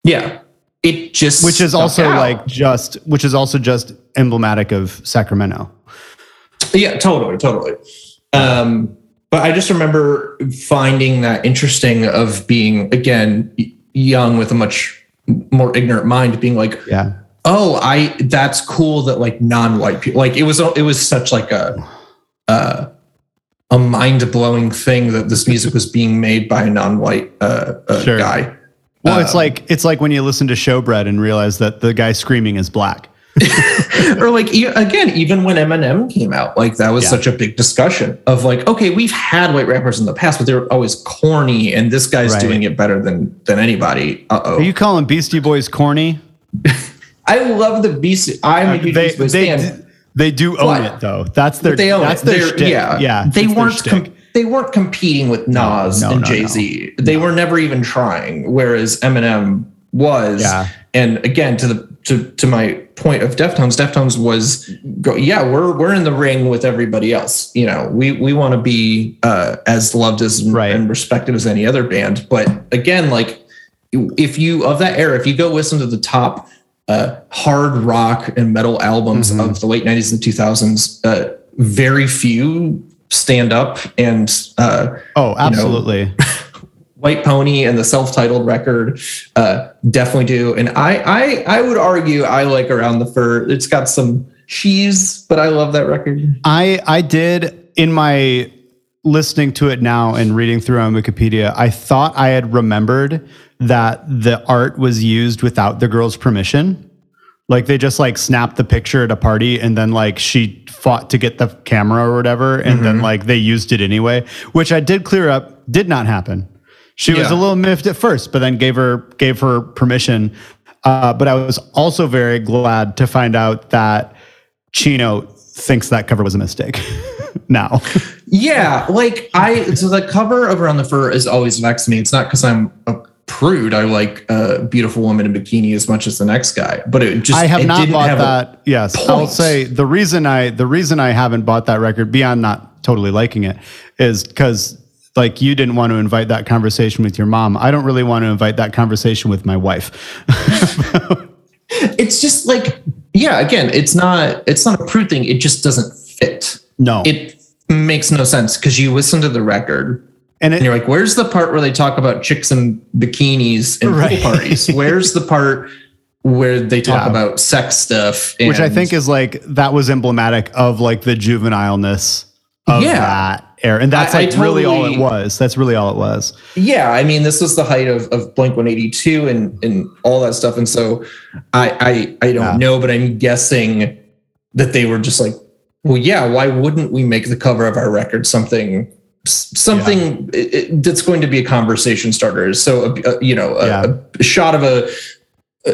Yeah. It just which is also out. like just which is also just emblematic of Sacramento. Yeah, totally, totally. Um, but I just remember finding that interesting of being again young with a much more ignorant mind, being like, Yeah. oh, I that's cool that like non-white people like it was it was such like a uh, a mind-blowing thing that this music was being made by a non-white uh, uh, Sure. guy. Well, it's Um, like it's like when you listen to Showbread and realize that the guy screaming is black. or like again even when eminem came out like that was Yeah. such a big discussion of like okay we've had white rappers in the past but they're always corny and this guy's Right. doing it better than than anybody uh-oh Are you calling Beastie Boys corny? i love the beast i'm a uh, huge they Beastie Boys they, fan they do own But- it though. That's their they own that's it. their yeah yeah. they weren't com- they weren't competing with nas no, and no, no. jay-z they were never even trying whereas eminem was Yeah. and again to the to, to my point of deftones deftones was go yeah we're we're in the ring with everybody else you know we we want to be uh as loved as Right. and respected as any other band but again like if you of that era if you go listen to the top uh hard rock and metal albums Mhm. of the late 90s and 2000s uh very few stand up and uh Oh, absolutely. White Pony and the self-titled record uh, definitely do. And I, I, I would argue I like Around the Fur. It's got some cheese, but I love that record. I I did in my listening to it now and reading through on Wikipedia, I thought I had remembered that the art was used without the girl's permission. Like they just like snapped the picture at a party and then like she fought to get the camera or whatever and then like they used it anyway, which I did clear up did not happen. She was a little miffed at first, but then gave her gave her permission. Uh, but I was also very glad to find out that Chino thinks that cover was a mistake. now, Yeah, like I so the cover of Around the Fur is always vexed me. It's not because I'm a prude. I like a beautiful woman in bikini as much as the next guy, but it just I have not bought have that. yes, I'll say the reason I the reason I haven't bought that record beyond not totally liking it is because like you didn't want to invite that conversation with your mom. I don't really want to invite that conversation with my wife. it's just like yeah. Again, it's not it's not a prude thing. It just doesn't fit. No, It makes no sense because you listen to the record and and you're like, where's the part where they talk about chicks and bikinis and Right. pool parties? Where's the part where they talk Yeah. about sex stuff? which I think is like that was emblematic of like the juvenileness of Yeah. that and that's I- I like really all it was. That's really all it was. Yeah, I mean, this was the height of, of Blink 182 and and all that stuff, and so I I I don't Yeah. know, but I'm guessing that they were just like, well, yeah, why wouldn't we make the cover of our record something something i- that's going to be a conversation starter? So a, a- you know, a, Yeah. a shot of a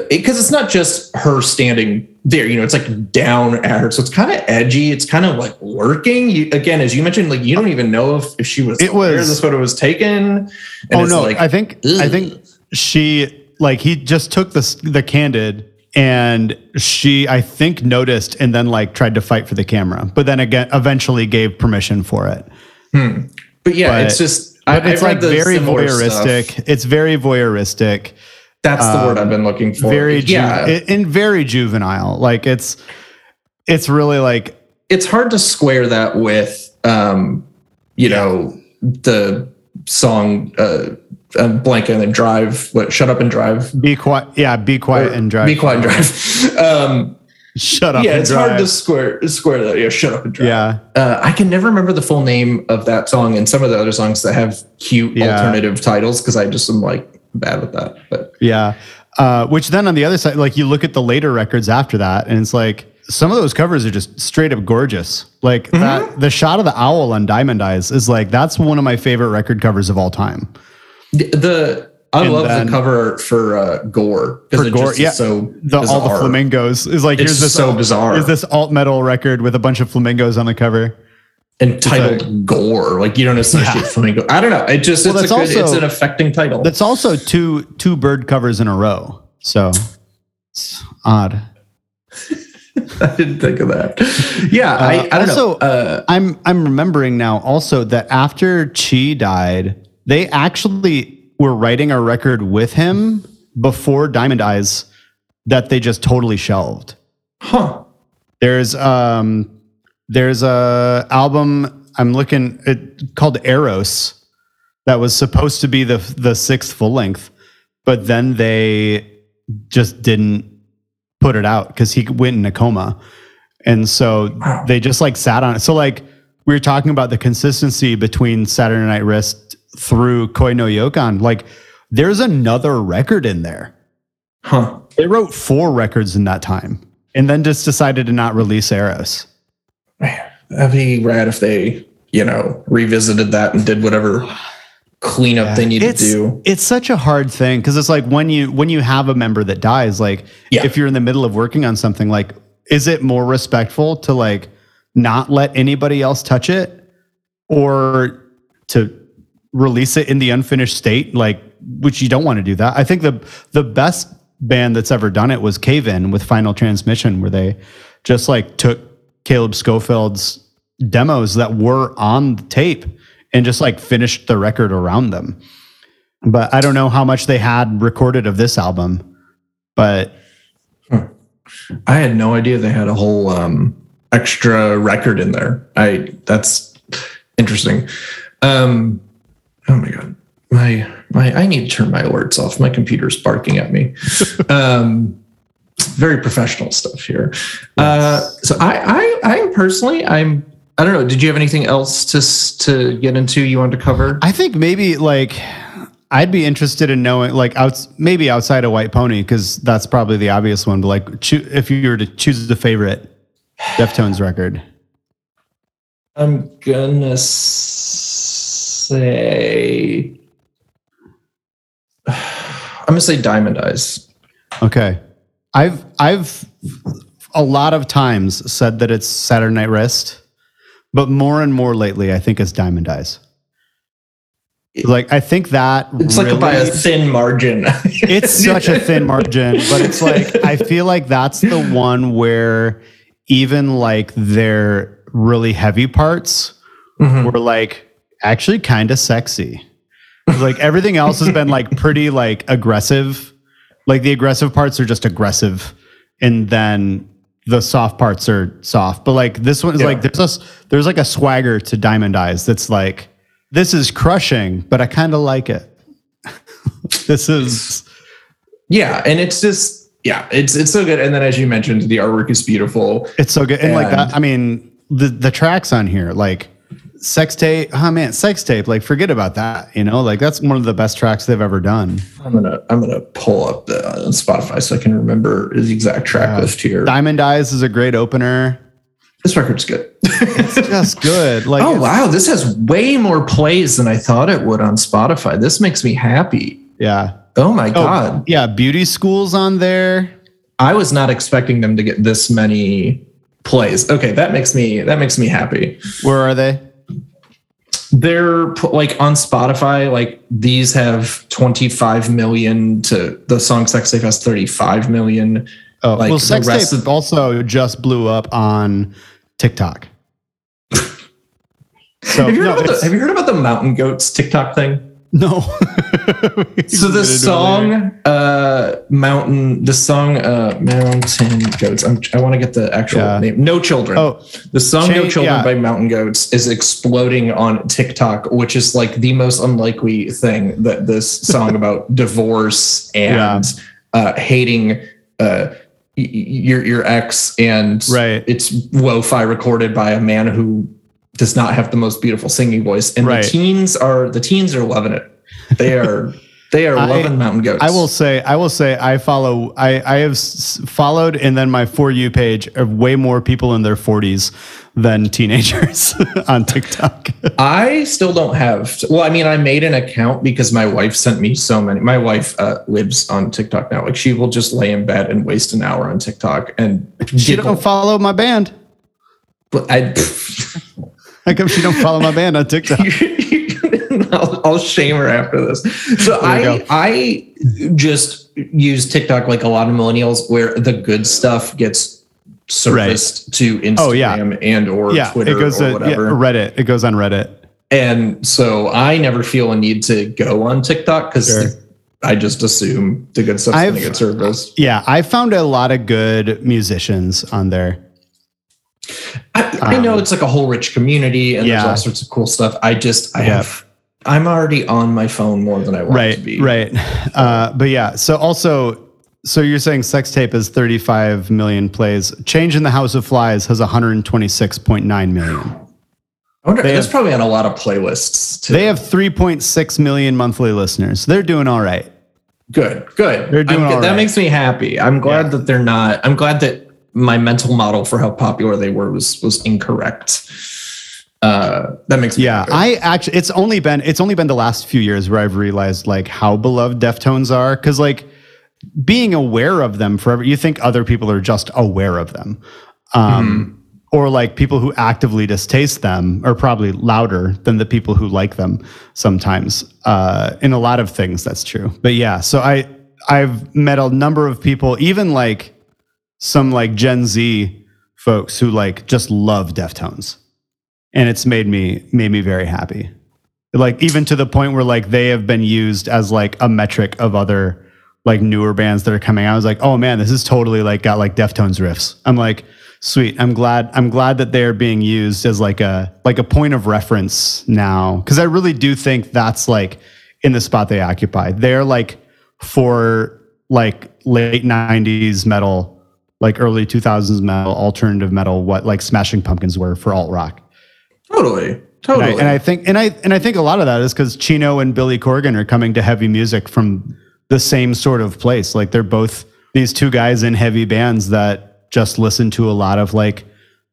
because it's not just her standing there you know it's like down at her so it's kind of edgy it's kind of like working you, again as you mentioned like you don't even know if, if she was It was- this photo was taken oh no, like, I think I think she like he just took the the candid and she I think noticed and then like tried to fight for the camera, but then again eventually gave permission for it. Hmm. but yeah but- it's just I, it's I've like very voyeuristic. stuff. It's very voyeuristic. That's the word um, i've been looking for Very ju- yeah and very juvenile. Like it's it's really like it's hard to square that with um you know the song uh, uh blank and then drive what shut up and drive be quiet. Yeah, be quiet and drive. be quiet and drive um Shut up. yeah and it's drive. hard to square square that yeah shut up and drive Yeah. uh, I can never remember the full name of that song and some of the other songs that have cute Yeah. alternative titles because I just am like bad with that. But Yeah. Uh, which then on the other side, like you look at the later records after that, and it's like some of those covers are just straight up gorgeous. Like Mm-hmm. that, the shot of the owl on Diamond Eyes is like that's one of my favorite record covers of all time. the, the I And love then- the cover for uh, Gore because it Gore, just yeah. so The, all the flamingos is like It's here's this so bizarre. Is this alt metal record with a bunch of flamingos on the cover? And titled Gore. Like you don't associate Yeah. flamingo. I don't know. It just Well, it's a good, it's an affecting title. That's also two two bird covers in a row. So it's odd. I didn't think of that. Yeah, I, Uh, I don't also- know. Uh, I'm I'm remembering now also that after Chi died, they actually were writing a record with him before Diamond Eyes that they just totally shelved. huh. There's um there's a album I'm looking it called Eros that was supposed to be the the sixth full length, but then they just didn't put it out because he went in a coma. And so Wow. they just like sat on it. So like we were talking about the consistency between Saturday Night Wrist through Koi no Yokan. Like there's another record in there. Huh. They wrote four records in that time and then just decided to not release Eros. Man, that'd be rad if they, you know, revisited that and did whatever cleanup they need it's, to do. It's such a hard thing because it's like when you when you have a member that dies, like Yeah. if you're in the middle of working on something, like is it more respectful to like not let anybody else touch it or to release it in the unfinished state, like which you don't want to do that. I think the the best band that's ever done it was Cave In with Final Transmission, where they just like took Caleb Scofield's demos that were on the tape and just like finished the record around them. But I don't know how much they had recorded of this album. But I had no idea they had a whole um, extra record in there. I that's interesting. Um, oh my god, my my I need to turn my alerts off. My computer's barking at me. um, very professional stuff here. Uh, so I I I personally I'm I don't know. Did you have anything else to to get into? You wanted to cover? I think maybe like I'd be interested in knowing like outs maybe outside of White Pony because that's probably the obvious one. But like choo- if you were to choose the favorite Deftones record, I'm gonna say. I'm gonna say Diamond Eyes. okay. I've I've a lot of times said that it's Saturday Night Wrist, but more and more lately, I think it's Diamond Eyes. Like I think that It's like by a thin margin. it's such a thin margin, but it's like I feel like that's the one where even like their really heavy parts Mhm. were like actually kind of sexy. Like everything else has been like pretty like aggressive. Like the aggressive parts are just aggressive, and then the soft parts are soft. But like this one is Yeah. like there's a, there's like a swagger to Diamond Eyes that's like this is crushing, but I kind of like it. this is Yeah, and it's just yeah, it's it's so good. And then as you mentioned, the artwork is beautiful. It's so good. And, like that, I mean, the the tracks on here, like sex tape. Oh man, sex tape. Like, forget about that. You know, like that's one of the best tracks they've ever done. I'm gonna I'm gonna pull up the uh, Spotify so I can remember the exact track Yeah. list here. Diamond Eyes is a great opener. This record's good. It's just good. Like, oh wow, this has way more plays than I thought it would on Spotify. This makes me happy. yeah. Oh my Oh, god. yeah. Beauty School's on there. I was not expecting them to get this many plays. Okay, that makes me that makes me happy. Where are they? They're like on Spotify, like these have 25 million to the song Sex Tape has 35 million. Oh, Like well, sex tape of- also just blew up on TikTok. So have, you heard no, about the, have you heard about the mountain goats TikTok thing? no. So the song uh mountain the song uh mountain goats I'm, i want to get the actual Yeah. name no children Oh, the song no children yeah. by mountain goats is exploding on tiktok which is like the most unlikely thing that this song about divorce and uh hating uh your your ex and Right. it's lo-fi recorded by a man who does not have the most beautiful singing voice and Right. the teens are the teens are loving it they are they are I- loving mountain goats I will say, I will say, I follow, I, I have s- followed, and then my for you page of way more people in their forties than teenagers on TikTok. I still don't have. Well, I mean, I made an account because my wife sent me so many. My wife uh, lives on TikTok now. Like she will just lay in bed and waste an hour on TikTok and she giggle. don't follow my band. But I, How come she don't follow my band on TikTok? I'll, I'll shame her after this. So I. I just use TikTok like a lot of millennials, where the good stuff gets surfaced to Instagram Oh, yeah. and or yeah, Twitter it goes or to yeah, whatever. Reddit. It goes on Reddit. And so I never feel a need to go on TikTok because Sure. I just assume the good stuff's going to get surfaced. Yeah, I found a lot of good musicians on there. I, I know it's like a whole rich community and there's Um, all sorts of cool stuff. I just, I Yeah. have, I'm already on my phone more than I want right to be. right uh, but yeah so also so you're saying sex tape is 35 million plays change in the house of flies has 126.9 million I wonder, They that's have- probably on a lot of playlists too. they have 3.6 million monthly listeners they're doing all right good, good. They're doing I'm all That right. makes me happy. I'm glad Yeah. that they're not, I'm glad that my mental model for how popular they were was, was incorrect. Uh, that makes me yeah happy. i actually it's only been it's only been the last few years where i've realized like how beloved deftones are because like being aware of them forever you think other people are just aware of them um or like people who actively distaste them are probably louder than the people who like them sometimes uh in a lot of things that's true. But yeah so i i've met a number of people even like some like gen z folks who like just love deftones and it's made me made me very happy like even to the point where like they have been used as like a metric of other like newer bands that are coming out. I was like, oh man, this is totally like got like Deftones riffs. I'm like, sweet. I'm glad. I'm glad that they're being used as like a like a point of reference now because I really do think that's like in the spot they occupy. They're like for like late '90s metal, like early 2000s metal, alternative metal, what like Smashing Pumpkins were for alt rock. Totally, And totally. I, and I think and I and I think a lot of that is because Chino and Billy Corgan are coming to heavy music from the same sort of place. Like they're both these two guys in heavy bands that just listen to a lot of like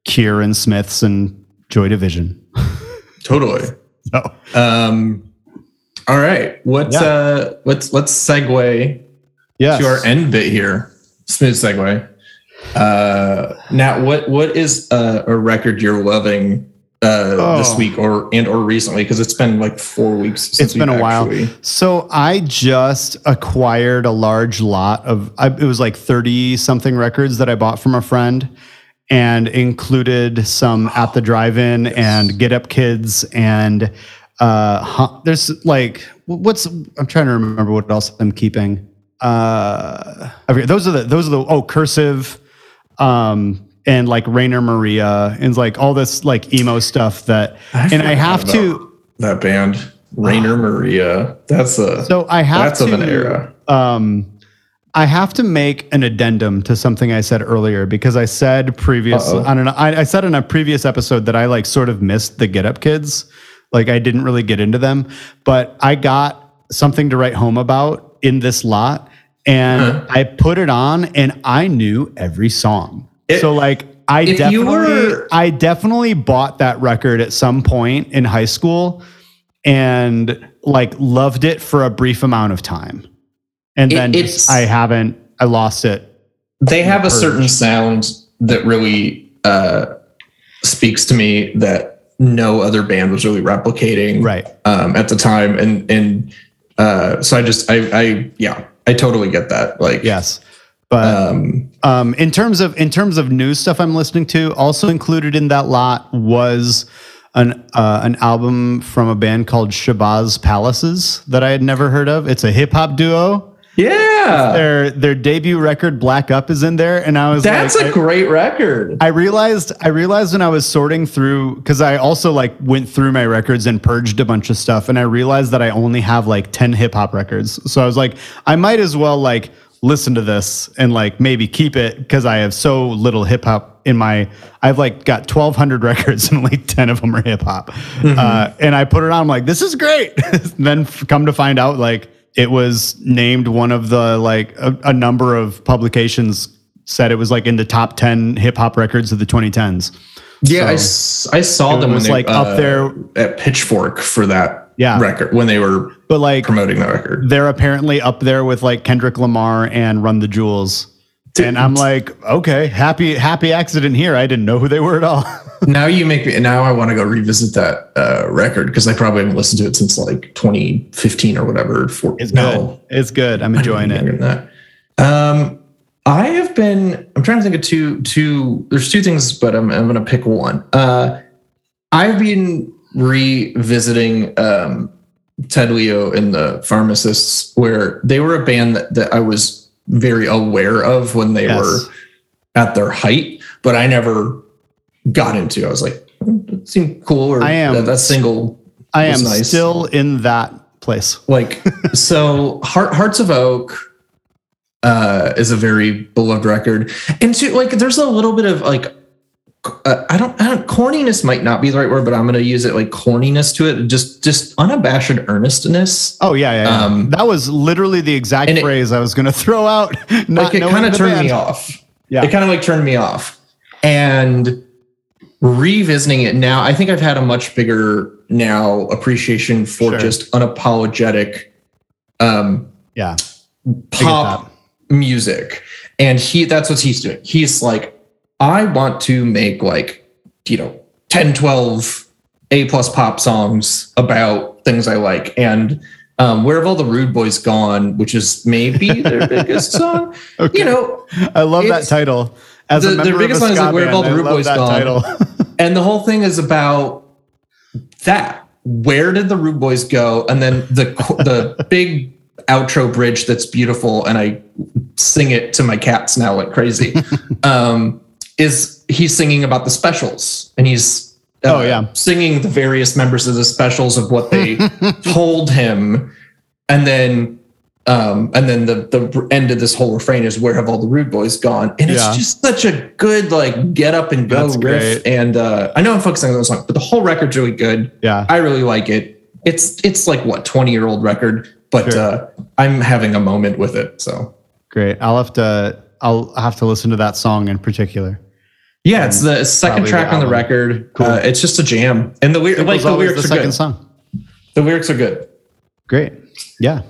Cure and Smiths and Joy Division. totally. Oh, Um, all right. What's Yeah. uh let's let's segue yes. to our end bit here. Smooth segue. Uh now what what is uh, a record you're loving uh this Oh. week or and or recently? Because it's been like four weeks since It's been a while. So I just acquired a large lot of, I, it was like 30 something records that I bought from a friend and included some at the drive-in and get up kids and uh hu- there's like what's i'm trying to remember what else i'm keeping uh I forget, those are the those are the oh cursive um and like Rainer Maria and like all this like emo stuff that and I have to that band Rainer Maria. That's a so I have that's to of an era. um I have to make an addendum to something I said earlier because I said previous Uh-oh. on an, I, I said in a previous episode that I like sort of missed the Get Up Kids, like I didn't really get into them, but I got something to write home about in this lot, and. I put it on, and I knew every song. It- so like I definitely were- I definitely bought that record at some point in high school and like loved it for a brief amount of time. And It- then just, I haven't I lost it. they have a certain sound that really uh, speaks to me that no other band was really replicating Right. um, at the time, and and uh, so I just I I yeah I totally get that like Yes. But um, um in terms of in terms of new stuff I'm listening to, also included in that lot was an uh, an album from a band called Shabazz Palaces that I had never heard of. It's a hip hop duo. yeah Their their debut record Black Up is in there and I was that's like a I- great record. I realized I realized when I was sorting through because I also like went through my records and purged a bunch of stuff, and I realized that I only have like ten hip hop records. So I was like, I might as well like listen to this and like maybe keep it because I have so little hip hop in my. I've like got twelve hundred records and only ten of them are hip hop. Uh, and I put it on. I'm like, this is great. then come to find out, like it was named one of the like a, a number of publications said it was like in the top 10 hip hop records of the 2010s. Yeah, I, s- I saw them when was, they like, up uh, there- at Pitchfork for that Yeah. record when they were But like promoting the record. they're apparently up there with like Kendrick Lamar and Run the Jewels. And I'm like, okay, happy happy accident here. I didn't know who they were at all. now you make me now I want to go revisit that uh, record because I probably haven't listened to it since like 2015 or whatever. For, It's good. It's good. I'm enjoying younger it. that. Um, I have been. I'm trying to think of two. Two. There's two things, but I'm I'm going to pick one. Uh, I've been revisiting um, Ted Leo and the Pharmacists, where they were a band that, that I was very aware of when they Yes. were at their height, but I never got into. I was like, "Hmm, it seemed cool. Or I am- that, that single. I am nice. still in that place. Like so, Heart, Hearts of Oak uh, is a very beloved record, and to like, there's a little bit of like. Uh, I don't, I don't. Corniness might not be the right word, but I'm going to use it like corniness to it. Just, just unabashed earnestness. Oh yeah, yeah. yeah. Um, that was literally the exact and it- phrase I was going to throw out. Like it kind of turned band. me off. Yeah. It kind of like turned me off. And revisiting it now, I think I've had a much bigger now appreciation for Sure. just unapologetic um Yeah. pop music. And he that's what he's doing. He's like, I want to make like, you know, 10, 12 A plus pop songs about things I like. And um, Where Have All the Rude Boys Gone, which is maybe their biggest song. Okay. You know, I love that title. As the- a the member biggest one is, like, Where Have All the Rude Boys Gone? title. and the whole thing is about that. Where did the Rude Boys go? And then the the big outro bridge that's beautiful, and I sing it to my cats now like crazy. um, is he's singing about the specials, and he's uh, Oh, yeah. singing the various members of the specials of what they told him, and then. Um, and then the the end of this whole refrain is where have all the rude boys gone? And it's Yeah. just such a good like get up and go That's riff. great. And uh, I know I'm focusing on the song, but the whole record's really good. Yeah. I really like it. It's it's like what 20 year old record, but Sure. uh, I'm having a moment with it. So Great. I'll have to I'll have to listen to that song in particular. Yeah, it's the second track the on the record. Cool. Uh, it's just a jam, and the weird It like the always lyrics the are second good. song. The lyrics are good. Great. Yeah.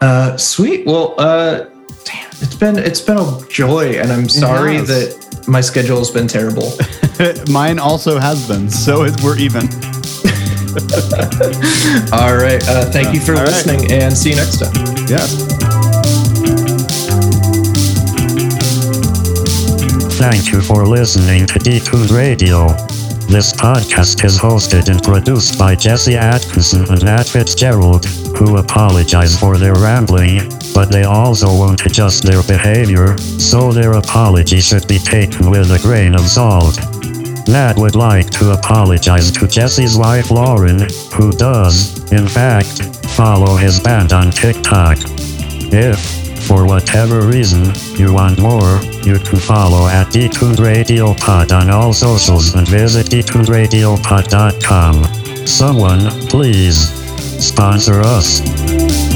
Uh, sweet. Well, uh, damn, it's been it's been a joy, and I'm sorry has. that my schedule has been terrible. Mine also has been, so it, we're even. All right. Uh, thank you for All right. listening, and see you next time. Yeah. Thank you for listening to Detuned Radio. This podcast is hosted and produced by Jesse Atkinson and Nat Fitzgerald, who apologize for their rambling, but they also won't adjust their behavior, so their apology should be taken with a grain of salt. Nat would like to apologize to Jesse's wife Lauren, who does, in fact, follow his band on TikTok. If for whatever reason you want more, you can follow at Detuned Radio Pod on all socials and visit detunedradiopod.com. Someone, please, sponsor us.